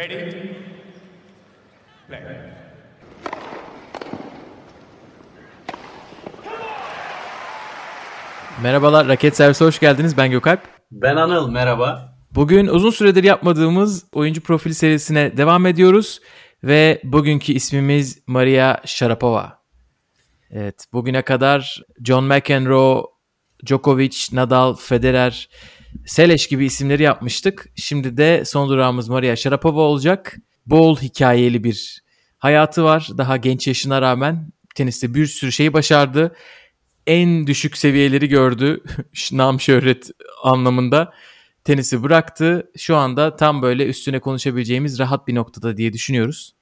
Ready? Play. Merhabalar, Raket Servisi hoş geldiniz. Ben Gökalp. Ben Anıl, merhaba. Bugün uzun süredir yapmadığımız oyuncu profili serisine devam ediyoruz. Ve bugünkü ismimiz Maria Sharapova. Evet, bugüne kadar John McEnroe, Djokovic, Nadal, Federer, Seleş gibi isimleri yapmıştık. Şimdi de son durağımız Maria Sharapova olacak. Bol hikayeli bir hayatı var. Daha genç yaşına rağmen teniste bir sürü şeyi başardı. En düşük seviyeleri gördü. Nam şöhret anlamında tenisi bıraktı. Şu anda tam böyle üstüne konuşabileceğimiz rahat bir noktada diye düşünüyoruz.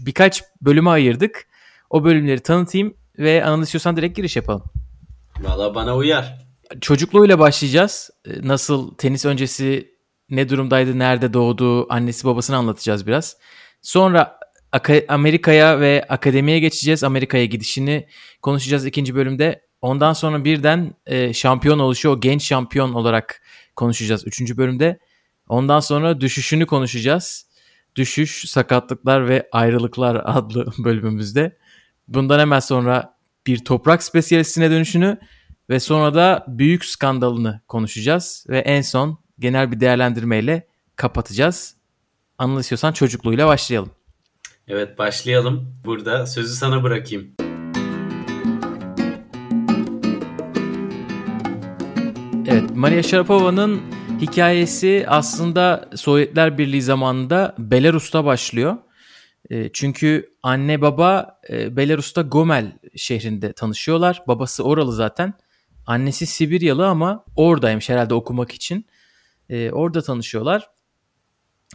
Birkaç bölüme ayırdık. O bölümleri tanıtayım ve analiz direkt giriş yapalım. Valla bana uyar. Çocukluğuyla başlayacağız. Nasıl tenis öncesi ne durumdaydı, nerede doğdu, annesi babasını anlatacağız biraz. Sonra Amerika'ya ve akademiye geçeceğiz. Amerika'ya gidişini konuşacağız ikinci bölümde. Ondan sonra birden şampiyon oluşu, o genç şampiyon olarak konuşacağız üçüncü bölümde. Ondan sonra düşüşünü konuşacağız. Düşüş, sakatlıklar ve ayrılıklar adlı bölümümüzde. Bundan hemen sonra bir toprak spesiyalistine dönüşünü ve sonra da büyük skandalını konuşacağız. Ve en son genel bir değerlendirmeyle kapatacağız. Anıl istiyorsan çocukluğuyla başlayalım. Evet başlayalım. Burada sözü sana bırakayım. Evet, Maria Sharapova'nın hikayesi aslında Sovyetler Birliği zamanında Belarus'ta başlıyor. Çünkü anne baba Belarus'ta Gomel şehrinde tanışıyorlar. Babası oralı zaten. Annesi Sibiryalı ama oradaymış herhalde okumak için. Orada tanışıyorlar.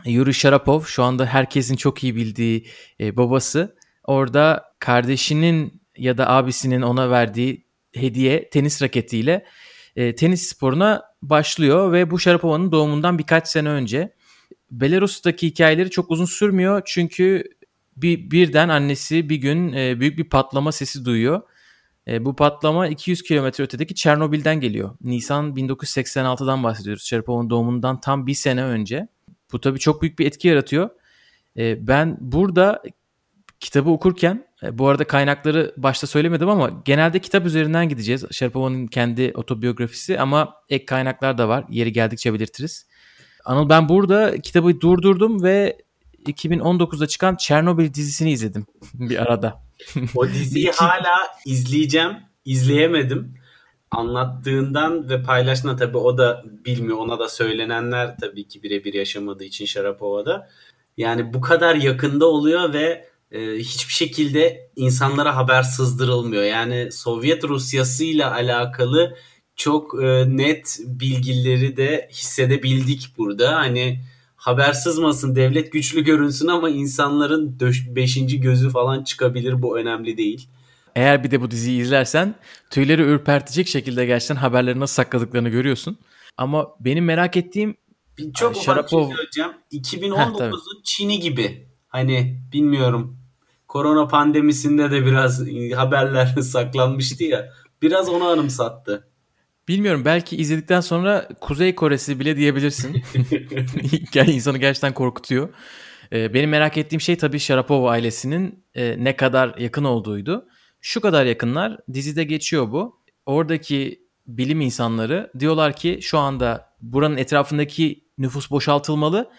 Yuri Sharapov şu anda herkesin çok iyi bildiği babası. Orada kardeşinin ya da abisinin ona verdiği hediye tenis raketiyle e, tenis sporuna başlıyor ve bu Sharapova'nın doğumundan birkaç sene önce. Belarus'taki hikayeleri çok uzun sürmüyor çünkü bir birden annesi bir gün e, büyük bir patlama sesi duyuyor. E, bu patlama 200 kilometre ötedeki Çernobil'den geliyor. Nisan 1986'dan bahsediyoruz. Sharapova'nın doğumundan tam bir sene önce. Bu tabii çok büyük bir etki yaratıyor. E, ben burada kitabı okurken e, bu arada kaynakları başta söylemedim ama genelde kitap üzerinden gideceğiz. Sharapova'nın kendi otobiyografisi ama ek kaynaklar da var. Yeri geldikçe belirtiriz. Anıl ben burada kitabı durdurdum ve 2019'da çıkan Çernobil dizisini izledim bir arada. O diziyi hala izleyeceğim. İzleyemedim. Anlattığından ve paylaştığından tabii o da bilmiyor. Ona da söylenenler tabii ki birebir yaşamadığı için Sharapova'da. Yani bu kadar yakında oluyor ve e, hiçbir şekilde insanlara haber sızdırılmıyor. Yani Sovyet Rusyası ile alakalı çok e, net bilgileri de hissedebildik burada. Hani haber sızmasın, devlet güçlü görünsün ama insanların beşinci gözü falan çıkabilir. Bu önemli değil. Eğer bir de bu diziyi izlersen tüyleri ürpertecek şekilde gerçekten haberleri nasıl sakladıklarını görüyorsun. Ama benim merak ettiğim bir çok ufak Şarapov... şey söyleyeceğim. 2019'un Çin'i gibi. Hani bilmiyorum. Korona pandemisinde de biraz haberler saklanmıştı ya. Biraz onu anımsattı. Bilmiyorum belki izledikten sonra Kuzey Kore'si bile diyebilirsin. yani insanı gerçekten korkutuyor. Benim merak ettiğim şey tabii Sharapova ailesinin ne kadar yakın olduğuydu. Şu kadar yakınlar dizide geçiyor bu. Oradaki bilim insanları diyorlar ki şu anda buranın etrafındaki nüfus boşaltılmalı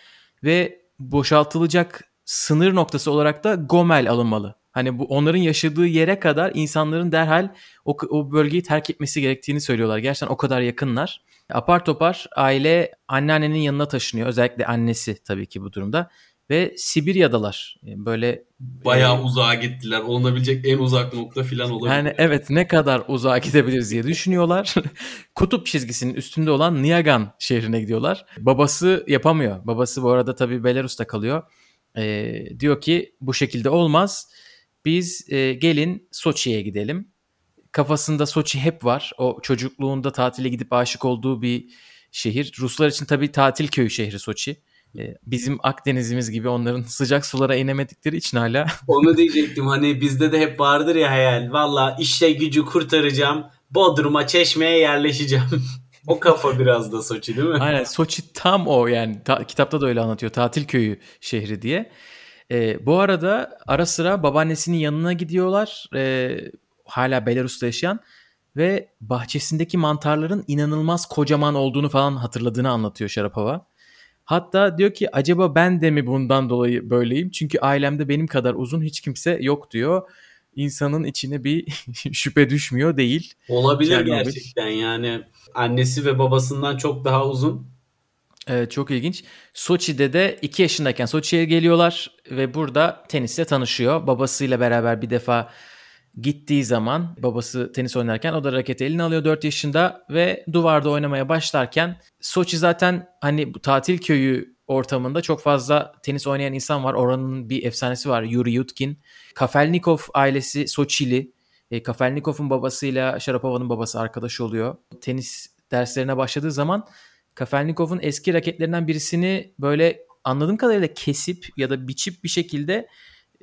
ve boşaltılacak sınır noktası olarak da Gomel alınmalı. Hani bu onların yaşadığı yere kadar insanların derhal o, o bölgeyi terk etmesi gerektiğini söylüyorlar. Gerçekten o kadar yakınlar. Apar topar aile anneannenin yanına taşınıyor. Özellikle annesi tabii ki bu durumda. Ve Sibirya'dalar. Böyle bayağı e, uzağa gittiler. Olunabilecek en uzak nokta falan olabilir. Yani evet ne kadar uzağa gidebiliriz diye düşünüyorlar. Kutup çizgisinin üstünde olan Niagan şehrine gidiyorlar. Babası yapamıyor. Babası bu arada tabii Belarus'ta kalıyor. E, diyor ki bu şekilde olmaz. Biz e, gelin Soçi'ye gidelim. Kafasında Soçi hep var. O çocukluğunda tatile gidip aşık olduğu bir şehir. Ruslar için tabii tatil köyü şehri Soçi. E, bizim Akdeniz'imiz gibi onların sıcak sulara inemedikleri için hala. Onu diyecektim hani bizde de hep vardır ya hayal. Valla işe gücü kurtaracağım. Bodrum'a, Çeşme'ye yerleşeceğim. O kafa biraz da Soçi değil mi? Aynen Soçi tam o yani ta, kitapta da öyle anlatıyor tatil köyü şehri diye. E, bu arada ara sıra babaannesinin yanına gidiyorlar. E, hala Belarus'ta yaşayan ve bahçesindeki mantarların inanılmaz kocaman olduğunu falan hatırladığını anlatıyor Şarapova. Hatta diyor ki acaba ben de mi bundan dolayı böyleyim? Çünkü ailemde benim kadar uzun hiç kimse yok diyor. İnsanın içine bir şüphe düşmüyor değil. Olabilir Çernobil. gerçekten yani annesi ve babasından çok daha uzun. Evet çok ilginç. Soçi'de de 2 yaşındayken Soçi'ye geliyorlar ve burada tenisle tanışıyor. Babasıyla beraber bir defa gittiği zaman babası tenis oynarken o da raketi eline alıyor 4 yaşında ve duvarda oynamaya başlarken Soçi zaten hani bu tatil köyü ortamında çok fazla tenis oynayan insan var. Oranın bir efsanesi var Yuri Yutkin. Kafelnikov ailesi Soçili. E, Kafelnikov'un babasıyla Sharapova'nın babası arkadaş oluyor. Tenis derslerine başladığı zaman Kafelnikov'un eski raketlerinden birisini böyle anladığım kadarıyla kesip ya da biçip bir şekilde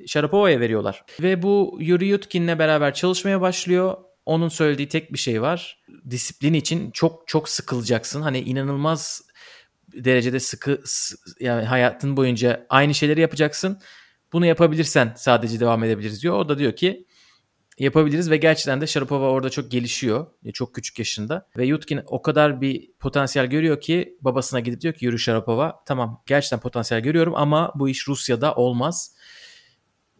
Sharapova'ya veriyorlar. Ve bu Yuri Yutkin'le beraber çalışmaya başlıyor. Onun söylediği tek bir şey var. Disiplin için çok çok sıkılacaksın. Hani inanılmaz derecede sıkı yani hayatın boyunca aynı şeyleri yapacaksın. Bunu yapabilirsen sadece devam edebiliriz diyor. O da diyor ki yapabiliriz ve gerçekten de Sharapova orada çok gelişiyor. Çok küçük yaşında. Ve Yutkin o kadar bir potansiyel görüyor ki babasına gidip diyor ki yürü Sharapova tamam gerçekten potansiyel görüyorum ama bu iş Rusya'da olmaz.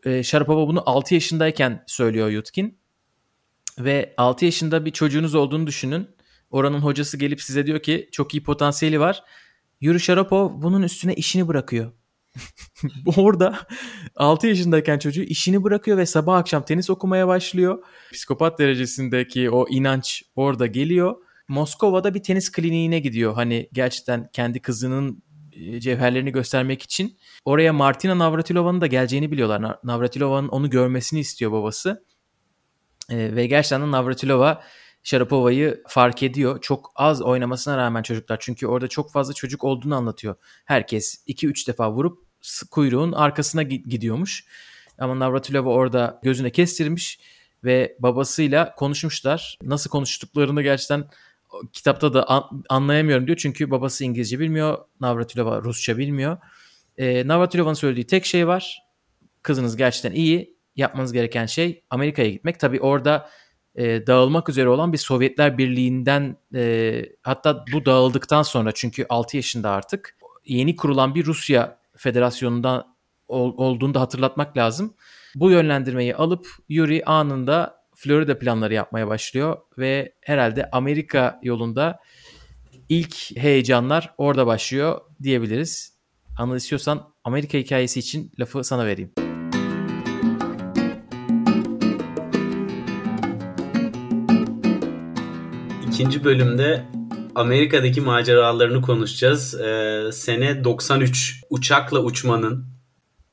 Ee, Sharapova bunu 6 yaşındayken söylüyor Yutkin. Ve 6 yaşında bir çocuğunuz olduğunu düşünün. Oranın hocası gelip size diyor ki çok iyi potansiyeli var. Yuri Sharapov bunun üstüne işini bırakıyor. Orada 6 yaşındayken çocuğu işini bırakıyor ve sabah akşam tenis okumaya başlıyor. Psikopat derecesindeki o inanç orada geliyor. Moskova'da bir tenis kliniğine gidiyor. Hani gerçekten kendi kızının e, cevherlerini göstermek için. Oraya Martina Navratilova'nın da geleceğini biliyorlar. Navratilova'nın onu görmesini istiyor babası. E, ve gerçekten Navratilova Sharapova'yı fark ediyor. Çok az oynamasına rağmen çocuklar çünkü orada çok fazla çocuk olduğunu anlatıyor. Herkes 2-3 defa vurup kuyruğun arkasına gidiyormuş. Ama Navratilova orada gözüne kestirmiş ve babasıyla konuşmuşlar. Nasıl konuştuklarını gerçekten kitapta da an, anlayamıyorum diyor. Çünkü babası İngilizce bilmiyor. Navratilova Rusça bilmiyor. E, Navratilova'nın söylediği tek şey var. Kızınız gerçekten iyi. Yapmanız gereken şey Amerika'ya gitmek. Tabii orada e, dağılmak üzere olan bir Sovyetler Birliği'nden e, hatta bu dağıldıktan sonra çünkü 6 yaşında artık yeni kurulan bir Rusya Federasyonu'ndan ol, olduğunu da hatırlatmak lazım. Bu yönlendirmeyi alıp Yuri anında Florida planları yapmaya başlıyor ve herhalde Amerika yolunda ilk heyecanlar orada başlıyor diyebiliriz. Anıl istiyorsan Amerika hikayesi için lafı sana vereyim. İkinci bölümde Amerika'daki maceralarını konuşacağız. Ee, sene 93 uçakla uçmanın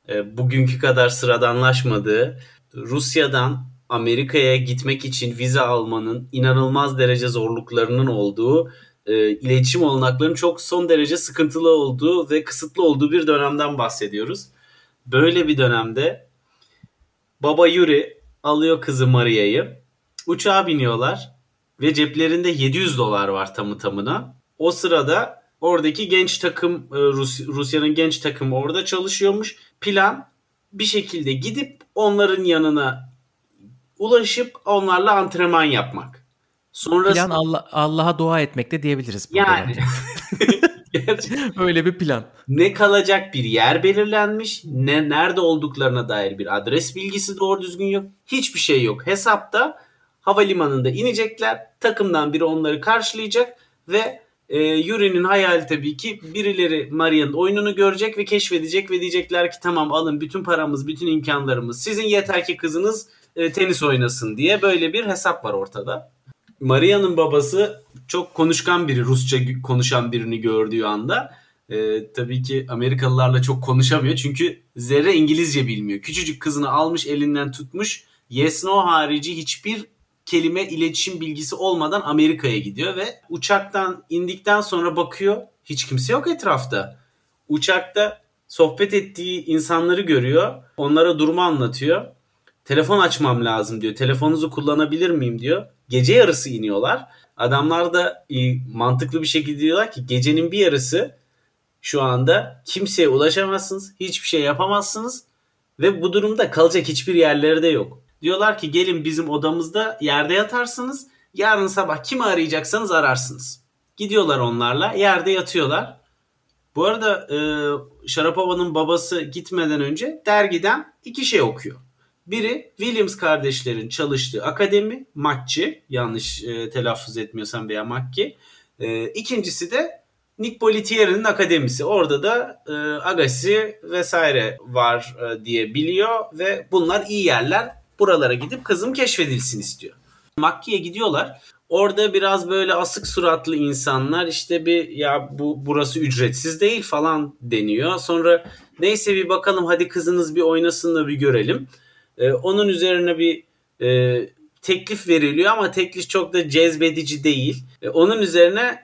e, bugünkü kadar sıradanlaşmadığı, Rusya'dan Amerika'ya gitmek için vize almanın inanılmaz derece zorluklarının olduğu, e, iletişim olanaklarının çok son derece sıkıntılı olduğu ve kısıtlı olduğu bir dönemden bahsediyoruz. Böyle bir dönemde baba Yuri alıyor kızı Maria'yı, uçağa biniyorlar ve ceplerinde 700 dolar var tamı tamına. O sırada oradaki genç takım e, Rus, Rusya'nın genç takımı orada çalışıyormuş. Plan bir şekilde gidip onların yanına ulaşıp onlarla antrenman yapmak. Sonrası... Plan Allah, Allah'a dua etmek de diyebiliriz. Yani. Öyle bir plan. Ne kalacak bir yer belirlenmiş, ne nerede olduklarına dair bir adres bilgisi doğru düzgün yok. Hiçbir şey yok. Hesapta havalimanında inecekler. Takımdan biri onları karşılayacak ve e, Yuri'nin hayali tabii ki birileri Maria'nın oyununu görecek ve keşfedecek ve diyecekler ki tamam alın bütün paramız, bütün imkanlarımız sizin yeter ki kızınız e, tenis oynasın diye böyle bir hesap var ortada. Maria'nın babası çok konuşkan biri, Rusça konuşan birini gördüğü anda. E, tabii ki Amerikalılarla çok konuşamıyor çünkü zerre İngilizce bilmiyor. Küçücük kızını almış elinden tutmuş. Yes no harici hiçbir kelime iletişim bilgisi olmadan Amerika'ya gidiyor ve uçaktan indikten sonra bakıyor hiç kimse yok etrafta. Uçakta sohbet ettiği insanları görüyor. Onlara durumu anlatıyor. telefon açmam lazım diyor. Telefonunuzu kullanabilir miyim diyor. Gece yarısı iniyorlar. Adamlar da e, mantıklı bir şekilde diyorlar ki gecenin bir yarısı şu anda kimseye ulaşamazsınız. Hiçbir şey yapamazsınız. Ve bu durumda kalacak hiçbir yerleri de yok. Diyorlar ki gelin bizim odamızda yerde yatarsınız. Yarın sabah kimi arayacaksanız ararsınız. Gidiyorlar onlarla yerde yatıyorlar. Bu arada e, Sharapova'nın babası gitmeden önce dergiden iki şey okuyor. Biri Williams kardeşlerin çalıştığı akademi, Makki, yanlış e, telaffuz etmiyorsam veya Makki. E, ikincisi de Nick Bolitier'in akademisi. Orada da e, Agassi vesaire var e, diye biliyor ve bunlar iyi yerler. Buralara gidip kızım keşfedilsin istiyor. Makki'ye gidiyorlar. Orada biraz böyle asık suratlı insanlar işte bir ya bu burası ücretsiz değil falan deniyor. Sonra neyse bir bakalım hadi kızınız bir oynasın da bir görelim. Ee, onun üzerine bir e, teklif veriliyor ama teklif çok da cezbedici değil. E, onun üzerine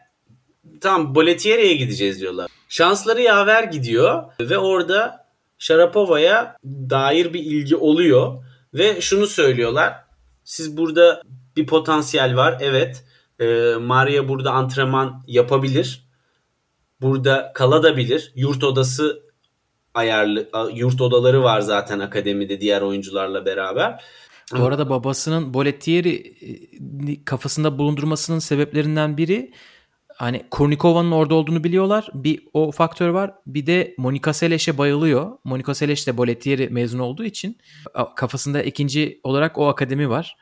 tam Boletiere'ye gideceğiz diyorlar. Şansları yaver gidiyor ve orada Sharapova'ya dair bir ilgi oluyor ve şunu söylüyorlar. Siz burada bir potansiyel var. Evet. E, Maria burada antrenman yapabilir. Burada kalabilir. Yurt odası ayarlı yurt odaları var zaten akademide diğer oyuncularla beraber. Bu arada babasının Bolettieri e, kafasında bulundurmasının sebeplerinden biri hani Kornikova'nın orada olduğunu biliyorlar. Bir o faktör var. Bir de Monika Seles'e bayılıyor. Monika Seles de Bolettieri mezun olduğu için kafasında ikinci olarak o akademi var.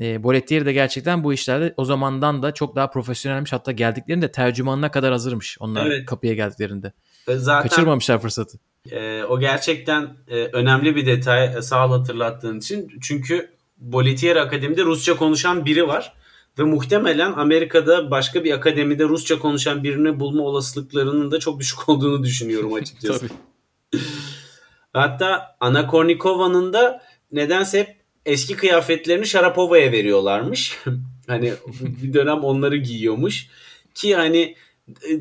E, Bolettieri de gerçekten bu işlerde o zamandan da çok daha profesyonelmiş. Hatta geldiklerinde tercümanına kadar hazırmış onlar evet. kapıya geldiklerinde. Zaten, Kaçırmamışlar fırsatı. E, o gerçekten e, önemli bir detay e, sağ ol hatırlattığın için. Çünkü Boletieri Akademi'de Rusça konuşan biri var. Ve muhtemelen Amerika'da başka bir akademide Rusça konuşan birini bulma olasılıklarının da çok düşük olduğunu düşünüyorum açıkçası. Hatta Ana Kornikova'nın da nedense hep eski kıyafetlerini Sharapova'ya veriyorlarmış. hani bir dönem onları giyiyormuş. Ki hani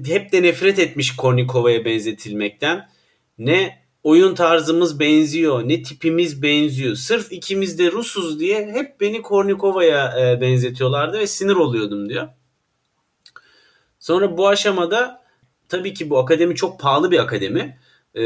hep de nefret etmiş Kornikova'ya benzetilmekten. Ne oyun tarzımız benziyor, ne tipimiz benziyor. Sırf ikimiz de Rusuz diye hep beni Kornikova'ya e, benzetiyorlardı ve sinir oluyordum diyor. Sonra bu aşamada tabii ki bu akademi çok pahalı bir akademi. Ee,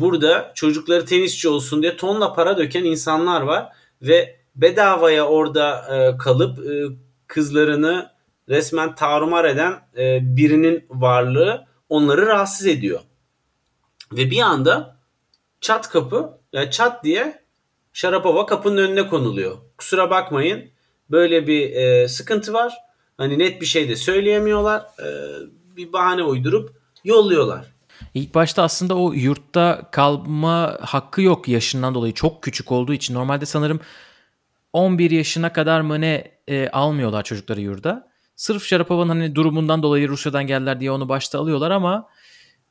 burada çocukları tenisçi olsun diye tonla para döken insanlar var ve bedavaya orada e, kalıp e, kızlarını resmen tarumar eden e, birinin varlığı onları rahatsız ediyor. Ve bir anda çat kapı yani çat diye Şarapova kapının önüne konuluyor. Kusura bakmayın böyle bir e, sıkıntı var. Hani net bir şey de söyleyemiyorlar. E, bir bahane uydurup yolluyorlar. İlk başta aslında o yurtta kalma hakkı yok yaşından dolayı. Çok küçük olduğu için. Normalde sanırım 11 yaşına kadar mı ne e, almıyorlar çocukları yurda. Sırf Şarapova'nın hani durumundan dolayı Rusya'dan geldiler diye onu başta alıyorlar ama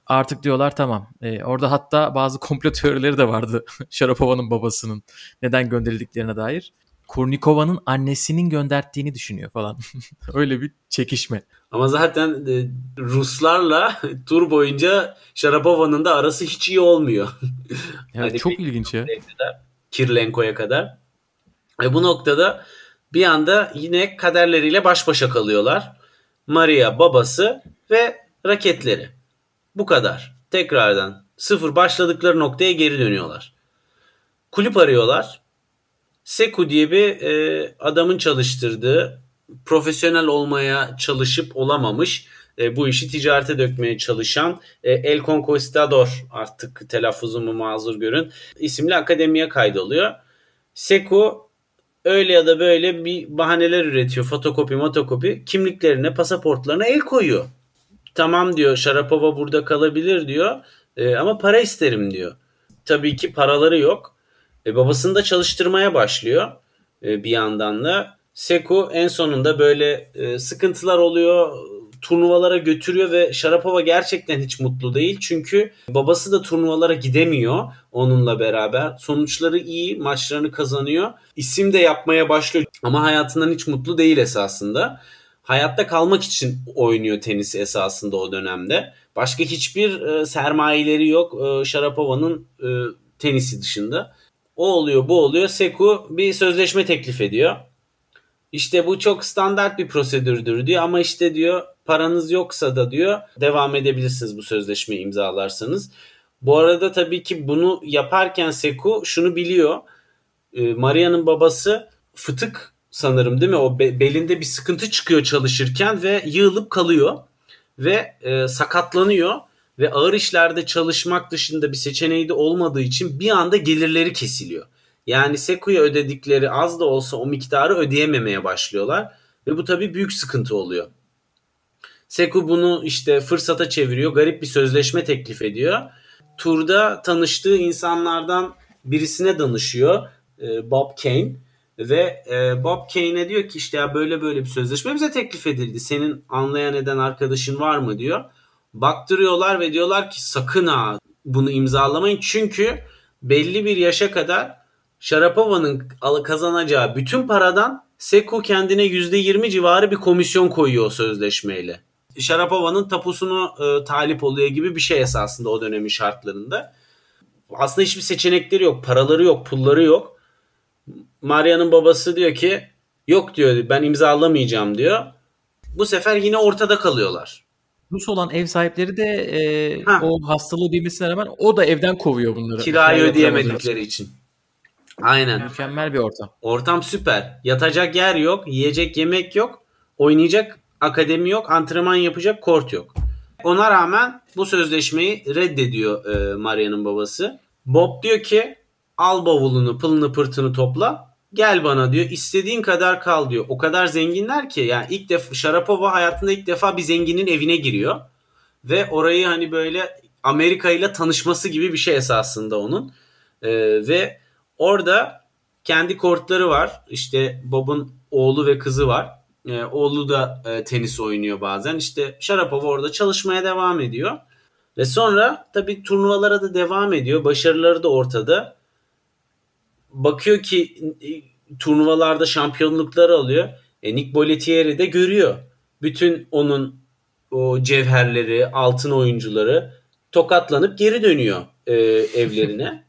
artık diyorlar tamam. E, orada hatta bazı komplo teorileri de vardı Şarapova'nın babasının neden gönderildiklerine dair. Kurnikova'nın annesinin gönderdiğini düşünüyor falan. Öyle bir çekişme. Ama zaten e, Ruslarla tur boyunca Şarapova'nın da arası hiç iyi olmuyor. Evet, hani çok ilginç ya. Kadar, Kirlenko'ya kadar. Ve bu noktada bir anda yine kaderleriyle baş başa kalıyorlar. Maria babası ve raketleri. Bu kadar. Tekrardan sıfır başladıkları noktaya geri dönüyorlar. Kulüp arıyorlar. Seku diye bir e, adamın çalıştırdığı profesyonel olmaya çalışıp olamamış e, bu işi ticarete dökmeye çalışan e, El Conquistador artık telaffuzumu mazur görün isimli akademiye kaydoluyor. Seku öyle ya da böyle bir bahaneler üretiyor. Fotokopi, motokopi kimliklerine, pasaportlarına el koyuyor. Tamam diyor Sharapova burada kalabilir diyor e, ama para isterim diyor. Tabii ki paraları yok. E, babasını da çalıştırmaya başlıyor e, bir yandan da. Seku en sonunda böyle e, sıkıntılar oluyor turnuvalara götürüyor ve Sharapova gerçekten hiç mutlu değil. Çünkü babası da turnuvalara gidemiyor onunla beraber. Sonuçları iyi, maçlarını kazanıyor. İsim de yapmaya başlıyor ama hayatından hiç mutlu değil esasında. Hayatta kalmak için oynuyor tenisi esasında o dönemde. Başka hiçbir e, sermayeleri yok e, Sharapova'nın e, tenisi dışında. O oluyor bu oluyor. Seku bir sözleşme teklif ediyor. İşte bu çok standart bir prosedürdür diyor ama işte diyor paranız yoksa da diyor devam edebilirsiniz bu sözleşmeyi imzalarsanız. Bu arada tabii ki bunu yaparken Seku şunu biliyor. Ee, Maria'nın babası fıtık sanırım değil mi? O belinde bir sıkıntı çıkıyor çalışırken ve yığılıp kalıyor ve e, sakatlanıyor ve ağır işlerde çalışmak dışında bir seçeneği de olmadığı için bir anda gelirleri kesiliyor. Yani Seku'ya ödedikleri az da olsa o miktarı ödeyememeye başlıyorlar ve bu tabii büyük sıkıntı oluyor. Seku bunu işte fırsata çeviriyor. Garip bir sözleşme teklif ediyor. Turda tanıştığı insanlardan birisine danışıyor. E, Bob Kane. Ve e, Bob Kane'e diyor ki işte ya böyle böyle bir sözleşme bize teklif edildi. Senin anlayan eden arkadaşın var mı diyor. Baktırıyorlar ve diyorlar ki sakın ha bunu imzalamayın. Çünkü belli bir yaşa kadar Sharapova'nın kazanacağı bütün paradan Seku kendine %20 civarı bir komisyon koyuyor o sözleşmeyle. Sharapova'nın tapusunu e, talip oluyor gibi bir şey esasında o dönemin şartlarında. Aslında hiçbir seçenekleri yok, paraları yok, pulları yok. Maria'nın babası diyor ki yok diyor ben imzalamayacağım diyor. Bu sefer yine ortada kalıyorlar. Rus olan ev sahipleri de e, o hastalığı bilmesine rağmen o da evden kovuyor bunları. Kirayı ödeyemedikleri için. Aynen. Mükemmel bir ortam. Ortam süper. Yatacak yer yok, yiyecek yemek yok, oynayacak akademi yok, antrenman yapacak kort yok. Ona rağmen bu sözleşmeyi reddediyor e, Maria'nın babası. Bob diyor ki al bavulunu, pılını, pırtını topla. Gel bana diyor. istediğin kadar kal diyor. O kadar zenginler ki yani ilk defa Sharapova hayatında ilk defa bir zenginin evine giriyor. Ve orayı hani böyle Amerika ile tanışması gibi bir şey esasında onun. Ee, ve orada kendi kortları var. İşte Bob'un oğlu ve kızı var. Ee, oğlu da e, tenis oynuyor bazen. İşte Sharapova orada çalışmaya devam ediyor. Ve sonra tabii turnuvalara da devam ediyor. Başarıları da ortada bakıyor ki e, turnuvalarda şampiyonlukları alıyor. E, Nick Bollettieri de görüyor. Bütün onun o cevherleri, altın oyuncuları tokatlanıp geri dönüyor e, evlerine.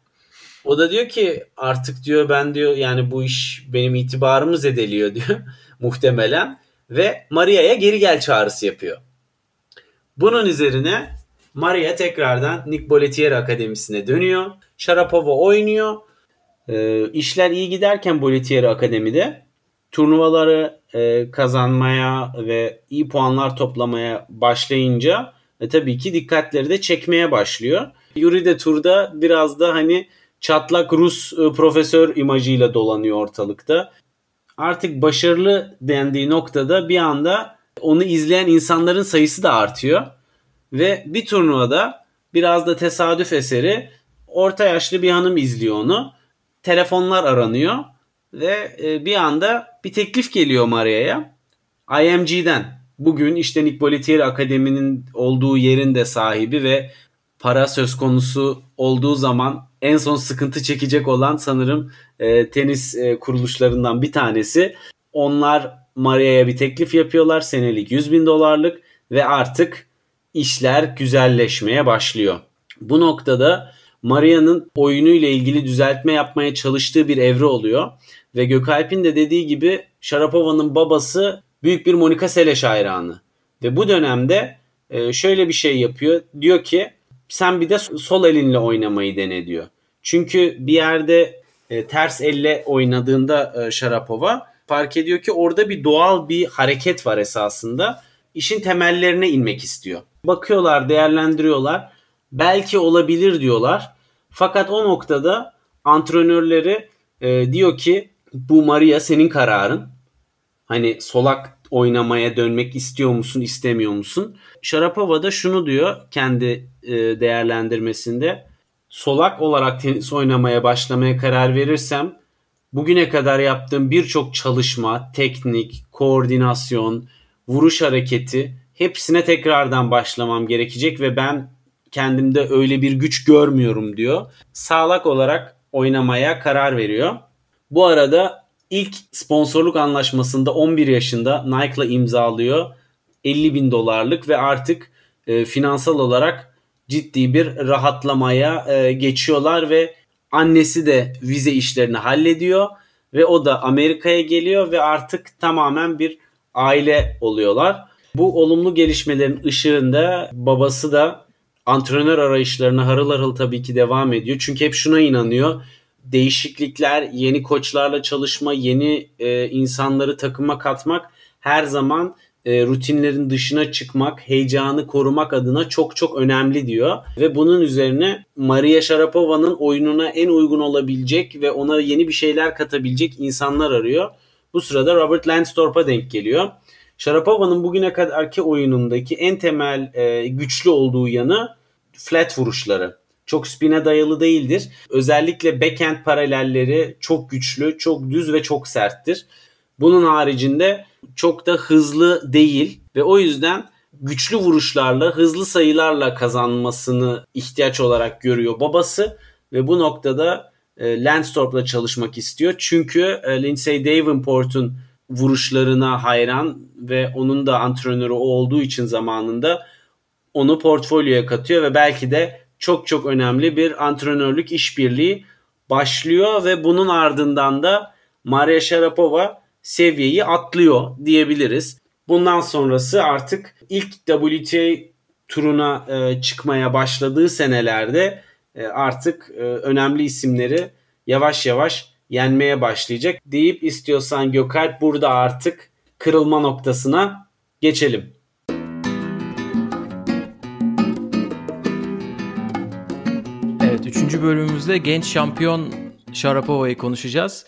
O da diyor ki artık diyor ben diyor yani bu iş benim itibarımı zedeliyor diyor muhtemelen ve Maria'ya geri gel çağrısı yapıyor. Bunun üzerine Maria tekrardan Nick Bollettieri Akademisi'ne dönüyor. Sharapova oynuyor e, işler iyi giderken Boletieri Akademi'de turnuvaları e, kazanmaya ve iyi puanlar toplamaya başlayınca e, tabii ki dikkatleri de çekmeye başlıyor. Yuri de turda biraz da hani çatlak Rus e, profesör imajıyla dolanıyor ortalıkta. Artık başarılı dendiği noktada bir anda onu izleyen insanların sayısı da artıyor. Ve bir turnuvada biraz da tesadüf eseri orta yaşlı bir hanım izliyor onu telefonlar aranıyor ve e, bir anda bir teklif geliyor Maria'ya. IMG'den. Bugün işte Nick Bollettieri Akademi'nin olduğu yerin de sahibi ve para söz konusu olduğu zaman en son sıkıntı çekecek olan sanırım e, tenis e, kuruluşlarından bir tanesi. Onlar Maria'ya bir teklif yapıyorlar senelik 100 bin dolarlık ve artık işler güzelleşmeye başlıyor. Bu noktada Maria'nın oyunu ile ilgili düzeltme yapmaya çalıştığı bir evre oluyor. Ve Gökalp'in de dediği gibi Sharapova'nın babası büyük bir Monika Seles hayranı. Ve bu dönemde e, şöyle bir şey yapıyor. Diyor ki sen bir de sol elinle oynamayı dene diyor. Çünkü bir yerde e, ters elle oynadığında e, Sharapova fark ediyor ki orada bir doğal bir hareket var esasında. İşin temellerine inmek istiyor. Bakıyorlar, değerlendiriyorlar belki olabilir diyorlar. Fakat o noktada antrenörleri e, diyor ki bu Maria senin kararın. Hani solak oynamaya dönmek istiyor musun istemiyor musun? Sharapova da şunu diyor kendi e, değerlendirmesinde. Solak olarak tenis oynamaya başlamaya karar verirsem bugüne kadar yaptığım birçok çalışma, teknik, koordinasyon, vuruş hareketi hepsine tekrardan başlamam gerekecek ve ben kendimde öyle bir güç görmüyorum diyor. Sağlak olarak oynamaya karar veriyor. Bu arada ilk sponsorluk anlaşmasında 11 yaşında Nike'la imzalıyor. 50 bin dolarlık ve artık e, finansal olarak ciddi bir rahatlamaya e, geçiyorlar ve Annesi de vize işlerini hallediyor ve o da Amerika'ya geliyor ve artık tamamen bir aile oluyorlar. Bu olumlu gelişmelerin ışığında babası da antrenör arayışlarına harıl harıl tabii ki devam ediyor. Çünkü hep şuna inanıyor. Değişiklikler, yeni koçlarla çalışma, yeni e, insanları takıma katmak her zaman e, rutinlerin dışına çıkmak, heyecanı korumak adına çok çok önemli diyor. Ve bunun üzerine Maria Sharapova'nın oyununa en uygun olabilecek ve ona yeni bir şeyler katabilecek insanlar arıyor. Bu sırada Robert Landstorp'a denk geliyor. Sharapova'nın bugüne kadarki oyunundaki en temel e, güçlü olduğu yanı flat vuruşları. Çok spine dayalı değildir. Özellikle backhand paralelleri çok güçlü, çok düz ve çok serttir. Bunun haricinde çok da hızlı değil ve o yüzden güçlü vuruşlarla, hızlı sayılarla kazanmasını ihtiyaç olarak görüyor babası ve bu noktada e, Lansdorp'la çalışmak istiyor. Çünkü e, Lindsay Davenport'un vuruşlarına hayran ve onun da antrenörü olduğu için zamanında onu portfolyoya katıyor ve belki de çok çok önemli bir antrenörlük işbirliği başlıyor ve bunun ardından da Maria Sharapova seviyeyi atlıyor diyebiliriz. Bundan sonrası artık ilk WTA turuna e, çıkmaya başladığı senelerde e, artık e, önemli isimleri yavaş yavaş yenmeye başlayacak deyip istiyorsan Gökalp burada artık kırılma noktasına geçelim. Bölümümüzde genç şampiyon Sharapova'yı konuşacağız.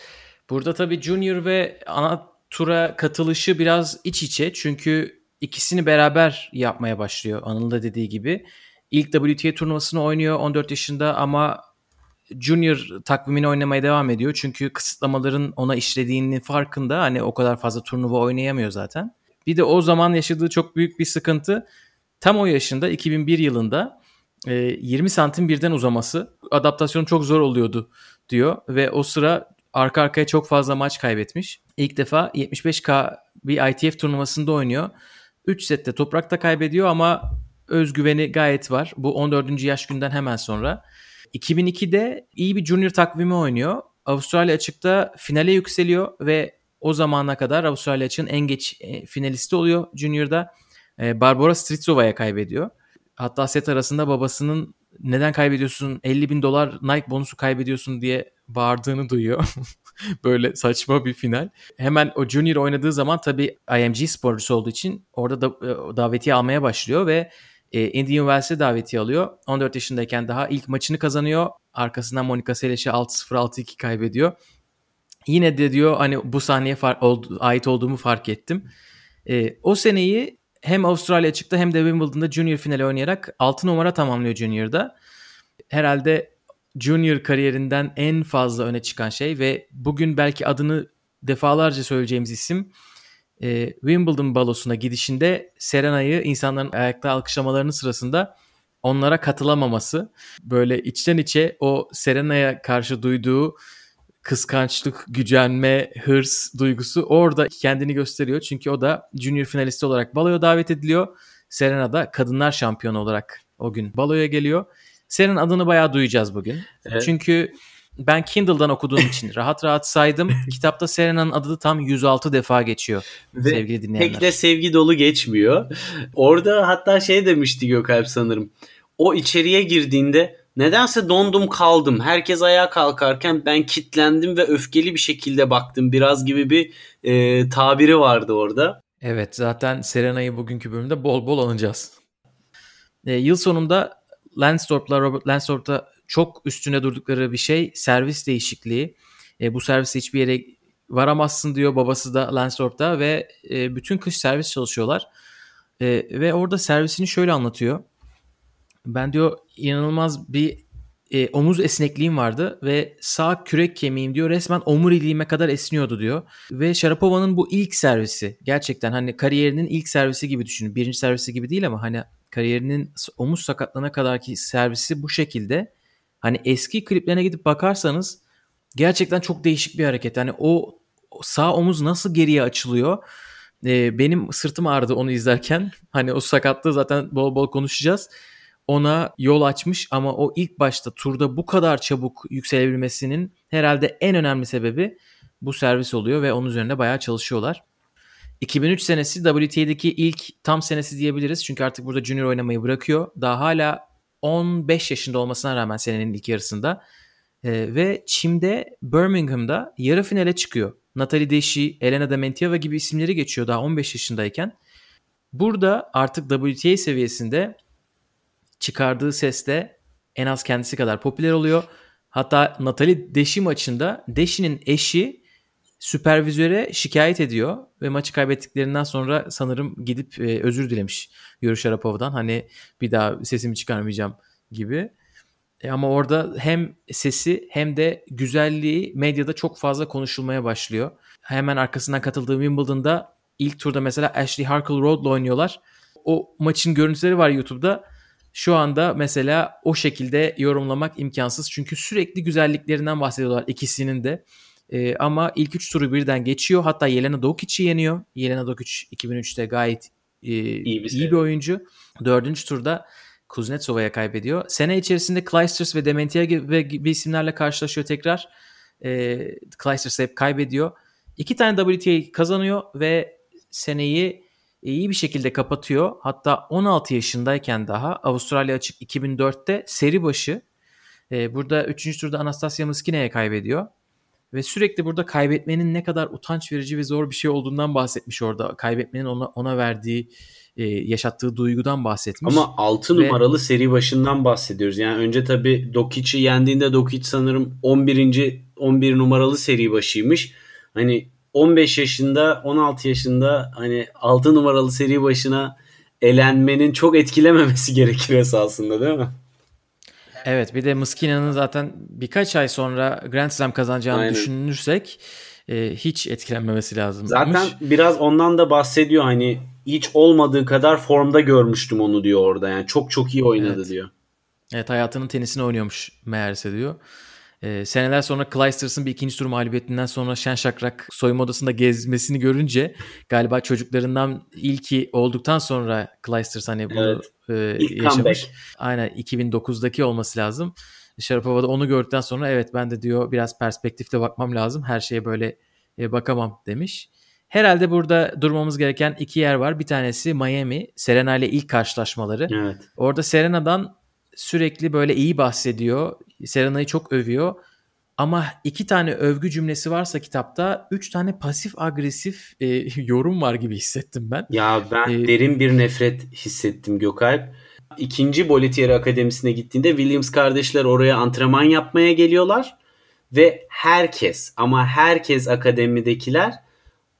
Burada tabii Junior ve ana tura katılışı biraz iç içe. Çünkü ikisini beraber yapmaya başlıyor Anıl'ın da dediği gibi. İlk WTA turnuvasını oynuyor 14 yaşında ama Junior takvimini oynamaya devam ediyor. Çünkü kısıtlamaların ona işlediğini farkında. Hani o kadar fazla turnuva oynayamıyor zaten. Bir de o zaman yaşadığı çok büyük bir sıkıntı. Tam o yaşında 2001 yılında 20 e, santim birden uzaması adaptasyon çok zor oluyordu diyor ve o sıra arka arkaya çok fazla maç kaybetmiş. İlk defa 75K bir ITF turnuvasında oynuyor. 3 sette toprakta kaybediyor ama özgüveni gayet var. Bu 14. yaş günden hemen sonra. 2002'de iyi bir junior takvimi oynuyor. Avustralya açıkta finale yükseliyor ve o zamana kadar Avustralya açığın en geç e, finalisti oluyor junior'da. E, Barbara Stritsova'ya kaybediyor. Hatta set arasında babasının neden kaybediyorsun 50 bin dolar Nike bonusu kaybediyorsun diye bağırdığını duyuyor. Böyle saçma bir final. Hemen o Junior oynadığı zaman tabii IMG sporcusu olduğu için orada da e, davetiye almaya başlıyor ve e, Indian Wells'e davetiye alıyor. 14 yaşındayken daha ilk maçını kazanıyor. Arkasından Monica Seles'e 6-0 6-2 kaybediyor. Yine de diyor hani bu sahneye far- oldu, ait olduğumu fark ettim. E, o seneyi hem Avustralya çıktı hem de Wimbledon'da Junior finali oynayarak 6 numara tamamlıyor Junior'da. Herhalde Junior kariyerinden en fazla öne çıkan şey ve bugün belki adını defalarca söyleyeceğimiz isim e, Wimbledon balosuna gidişinde Serena'yı insanların ayakta alkışlamalarının sırasında onlara katılamaması. Böyle içten içe o Serena'ya karşı duyduğu kıskançlık, gücenme, hırs duygusu orada kendini gösteriyor. Çünkü o da junior finalisti olarak baloya davet ediliyor. Serena da kadınlar şampiyonu olarak o gün baloya geliyor. Senin adını bayağı duyacağız bugün. Evet. Çünkü ben Kindle'dan okuduğum için rahat rahat saydım. Kitapta Serena'nın adı tam 106 defa geçiyor Ve sevgili dinleyenler. Pek de sevgi dolu geçmiyor. Orada hatta şey demişti Gökalp sanırım. O içeriye girdiğinde nedense dondum kaldım. Herkes ayağa kalkarken ben kitlendim ve öfkeli bir şekilde baktım. Biraz gibi bir e, tabiri vardı orada. Evet zaten Serena'yı bugünkü bölümde bol bol anacağız. E, yıl sonunda Lansdorp'la Robert Lansdorp'ta çok üstüne durdukları bir şey servis değişikliği. E, bu serviste hiçbir yere varamazsın diyor babası da Lansdorp'ta ve e, bütün kış servis çalışıyorlar. E, ve orada servisini şöyle anlatıyor. Ben diyor inanılmaz bir e, omuz esnekliğim vardı ve sağ kürek kemiğim diyor resmen omuriliğime kadar esniyordu diyor. Ve Sharapova'nın bu ilk servisi gerçekten hani kariyerinin ilk servisi gibi düşünün. Birinci servisi gibi değil ama hani kariyerinin omuz sakatlığına kadarki servisi bu şekilde. Hani eski kliplerine gidip bakarsanız gerçekten çok değişik bir hareket. Hani o sağ omuz nasıl geriye açılıyor? Ee, benim sırtım ağrıdı onu izlerken. Hani o sakatlığı zaten bol bol konuşacağız. Ona yol açmış ama o ilk başta turda bu kadar çabuk yükselebilmesinin herhalde en önemli sebebi bu servis oluyor ve onun üzerinde bayağı çalışıyorlar. 2003 senesi WTA'deki ilk tam senesi diyebiliriz. Çünkü artık burada junior oynamayı bırakıyor. Daha hala 15 yaşında olmasına rağmen senenin ilk yarısında. Ee, ve Çim'de Birmingham'da yarı finale çıkıyor. Natalie Deşi, Elena Dementieva gibi isimleri geçiyor daha 15 yaşındayken. Burada artık WTA seviyesinde çıkardığı sesle en az kendisi kadar popüler oluyor. Hatta Natalie Deşi maçında Deşi'nin eşi süpervizöre şikayet ediyor ve maçı kaybettiklerinden sonra sanırım gidip e, özür dilemiş Yuri Sharapov'dan. Hani bir daha sesimi çıkarmayacağım gibi. E, ama orada hem sesi hem de güzelliği medyada çok fazla konuşulmaya başlıyor. Hemen arkasından katıldığı Wimbledon'da ilk turda mesela Ashley Harkle Road'la oynuyorlar. O maçın görüntüleri var YouTube'da. Şu anda mesela o şekilde yorumlamak imkansız. Çünkü sürekli güzelliklerinden bahsediyorlar ikisinin de. E, ama ilk üç turu birden geçiyor. Hatta Yelena Dokic'i yeniyor. Yelena Dokic 2003'te gayet e, iyi, bir, iyi bir oyuncu. Dördüncü turda Kuznetsova'ya kaybediyor. Sene içerisinde Clijsters ve Dementieva gibi, gibi isimlerle karşılaşıyor tekrar. E, Clijsters hep kaybediyor. İki tane WTA kazanıyor ve seneyi iyi bir şekilde kapatıyor. Hatta 16 yaşındayken daha Avustralya Açık 2004'te seri başı. E, burada 3. turda Anastasia Miskine'ye kaybediyor. Ve sürekli burada kaybetmenin ne kadar utanç verici ve zor bir şey olduğundan bahsetmiş orada. Kaybetmenin ona ona verdiği e, yaşattığı duygudan bahsetmiş. Ama 6 Ve... numaralı seri başından bahsediyoruz. Yani önce tabii Dokic'i yendiğinde Dokic sanırım 11. 11 numaralı seri başıymış. Hani 15 yaşında 16 yaşında hani 6 numaralı seri başına elenmenin çok etkilememesi gerekir esasında değil mi? Evet bir de Muskina'nın zaten birkaç ay sonra Grand Slam kazanacağını Aynen. düşünürsek e, hiç etkilenmemesi lazım. Zaten biraz ondan da bahsediyor hani hiç olmadığı kadar formda görmüştüm onu diyor orada yani çok çok iyi oynadı evet. diyor. Evet hayatının tenisini oynuyormuş meğerse diyor. Ee, seneler sonra Clijsters'ın bir ikinci tur mağlubiyetinden sonra şen şakrak soyunma odasında gezmesini görünce galiba çocuklarından ilki olduktan sonra Clijsters hani bunu evet. e, yaşamış. Comeback. Aynen 2009'daki olması lazım. Sharapova da onu gördükten sonra evet ben de diyor biraz perspektifle bakmam lazım. Her şeye böyle e, bakamam demiş. Herhalde burada durmamız gereken iki yer var. Bir tanesi Miami. Serena ile ilk karşılaşmaları. Evet. Orada Serena'dan sürekli böyle iyi bahsediyor. Serena'yı çok övüyor. Ama iki tane övgü cümlesi varsa kitapta üç tane pasif agresif e, yorum var gibi hissettim ben. Ya ben ee, derin bir nefret hissettim Gökalp. İkinci Boletieri Akademisi'ne gittiğinde Williams kardeşler oraya antrenman yapmaya geliyorlar. Ve herkes ama herkes akademidekiler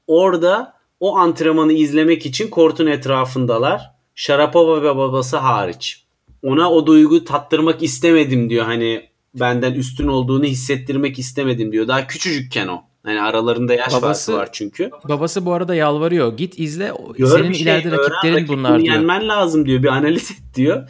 orada o antrenmanı izlemek için kortun etrafındalar. Sharapova ve babası hariç ona o duygu tattırmak istemedim diyor. Hani benden üstün olduğunu hissettirmek istemedim diyor. Daha küçücükken o. Hani aralarında yaş babası, farkı var çünkü. Babası bu arada yalvarıyor. Git izle. Gör Senin şey, ileride rakiplerin bunlar diyor. Yenmen lazım diyor. Bir analiz et diyor.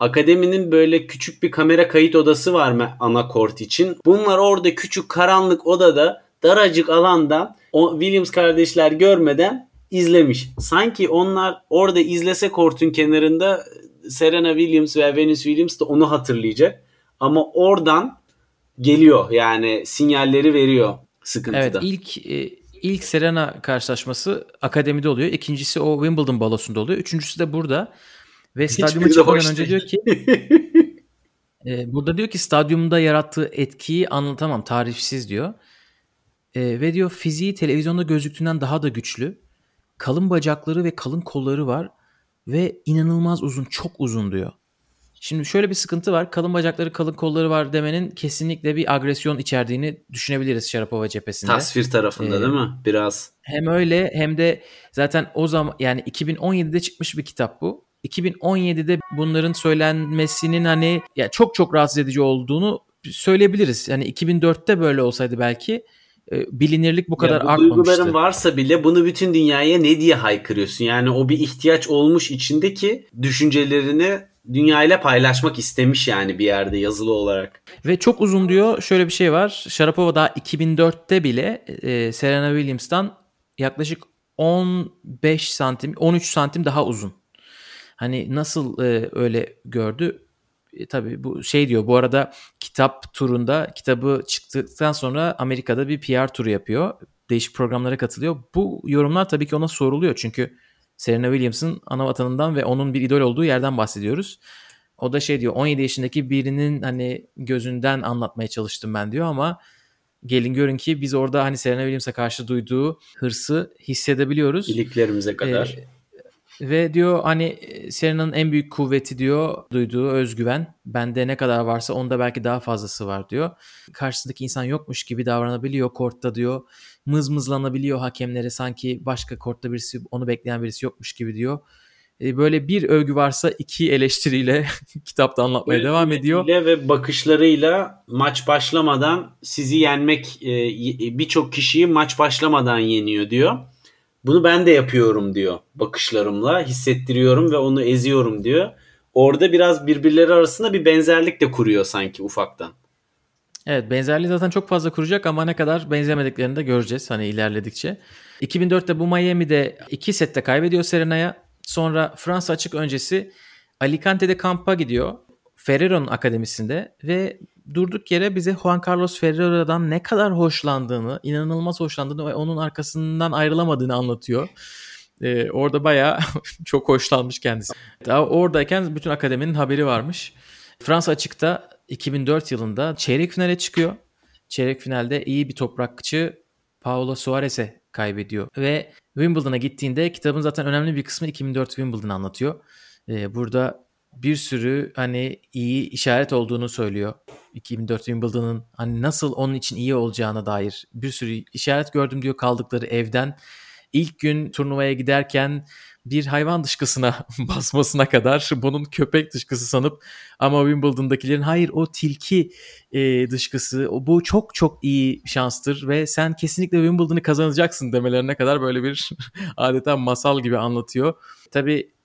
Akademinin böyle küçük bir kamera kayıt odası var mı ana kort için. Bunlar orada küçük karanlık odada daracık alandan o Williams kardeşler görmeden izlemiş. Sanki onlar orada izlese kortun kenarında Serena Williams veya Venus Williams da onu hatırlayacak. Ama oradan geliyor yani sinyalleri veriyor sıkıntıda. Evet ilk e, ilk Serena karşılaşması akademide oluyor. İkincisi o Wimbledon balosunda oluyor. Üçüncüsü de burada. Ve stadyuma çıkmadan önce diyor ki e, burada diyor ki stadyumda yarattığı etkiyi anlatamam tarifsiz diyor. E, ve diyor fiziği televizyonda gözüktüğünden daha da güçlü. Kalın bacakları ve kalın kolları var ve inanılmaz uzun, çok uzun diyor. Şimdi şöyle bir sıkıntı var. Kalın bacakları, kalın kolları var demenin kesinlikle bir agresyon içerdiğini düşünebiliriz Sharapova cephesinde. Tasvir tarafında ee, değil mi? Biraz. Hem öyle hem de zaten o zaman yani 2017'de çıkmış bir kitap bu. 2017'de bunların söylenmesinin hani ya çok çok rahatsız edici olduğunu söyleyebiliriz. Yani 2004'te böyle olsaydı belki e, bilinirlik bu kadar ya bu artmamıştı. Duyguların varsa bile bunu bütün dünyaya ne diye haykırıyorsun? Yani o bir ihtiyaç olmuş içindeki düşüncelerini dünyayla paylaşmak istemiş yani bir yerde yazılı olarak. Ve çok uzun diyor. Şöyle bir şey var. Sharapova daha 2004'te bile e, Serena Williams'tan yaklaşık 15 santim, 13 santim daha uzun. Hani nasıl e, öyle gördü? E, tabii bu şey diyor bu arada kitap turunda kitabı çıktıktan sonra Amerika'da bir PR turu yapıyor. Değişik programlara katılıyor. Bu yorumlar tabii ki ona soruluyor çünkü Serena Williams'ın ana vatanından ve onun bir idol olduğu yerden bahsediyoruz. O da şey diyor 17 yaşındaki birinin hani gözünden anlatmaya çalıştım ben diyor ama gelin görün ki biz orada hani Serena Williams'a karşı duyduğu hırsı hissedebiliyoruz. İliklerimize kadar. Ee, ve diyor hani Serena'nın en büyük kuvveti diyor duyduğu özgüven. Bende ne kadar varsa onda belki daha fazlası var diyor. Karşısındaki insan yokmuş gibi davranabiliyor kortta diyor. Mızmızlanabiliyor hakemlere sanki başka kortta birisi onu bekleyen birisi yokmuş gibi diyor. E, böyle bir övgü varsa iki eleştiriyle kitapta anlatmaya devam ediyor. Ve bakışlarıyla maç başlamadan sizi yenmek e, birçok kişiyi maç başlamadan yeniyor diyor. Bunu ben de yapıyorum diyor bakışlarımla hissettiriyorum ve onu eziyorum diyor. Orada biraz birbirleri arasında bir benzerlik de kuruyor sanki ufaktan. Evet benzerliği zaten çok fazla kuracak ama ne kadar benzemediklerini de göreceğiz hani ilerledikçe. 2004'te bu Miami'de iki sette kaybediyor Serena'ya. Sonra Fransa açık öncesi Alicante'de kampa gidiyor. Ferrero'nun akademisinde ve durduk yere bize Juan Carlos Ferrero'dan ne kadar hoşlandığını, inanılmaz hoşlandığını ve onun arkasından ayrılamadığını anlatıyor. Ee, orada bayağı çok hoşlanmış kendisi. Daha oradayken bütün akademinin haberi varmış. Fransa açıkta 2004 yılında çeyrek finale çıkıyor. Çeyrek finalde iyi bir toprakçı Paulo Suarez'e kaybediyor. Ve Wimbledon'a gittiğinde kitabın zaten önemli bir kısmı 2004 Wimbledon anlatıyor. Ee, burada bir sürü hani iyi işaret olduğunu söylüyor. 2004 Wimbledon'ın hani nasıl onun için iyi olacağına dair bir sürü işaret gördüm diyor kaldıkları evden. İlk gün turnuvaya giderken bir hayvan dışkısına basmasına kadar bunun köpek dışkısı sanıp ama Wimbledon'dakilerin hayır o tilki e, dışkısı o, bu çok çok iyi şanstır ve sen kesinlikle Wimbledon'ı kazanacaksın demelerine kadar böyle bir adeta masal gibi anlatıyor. Tabii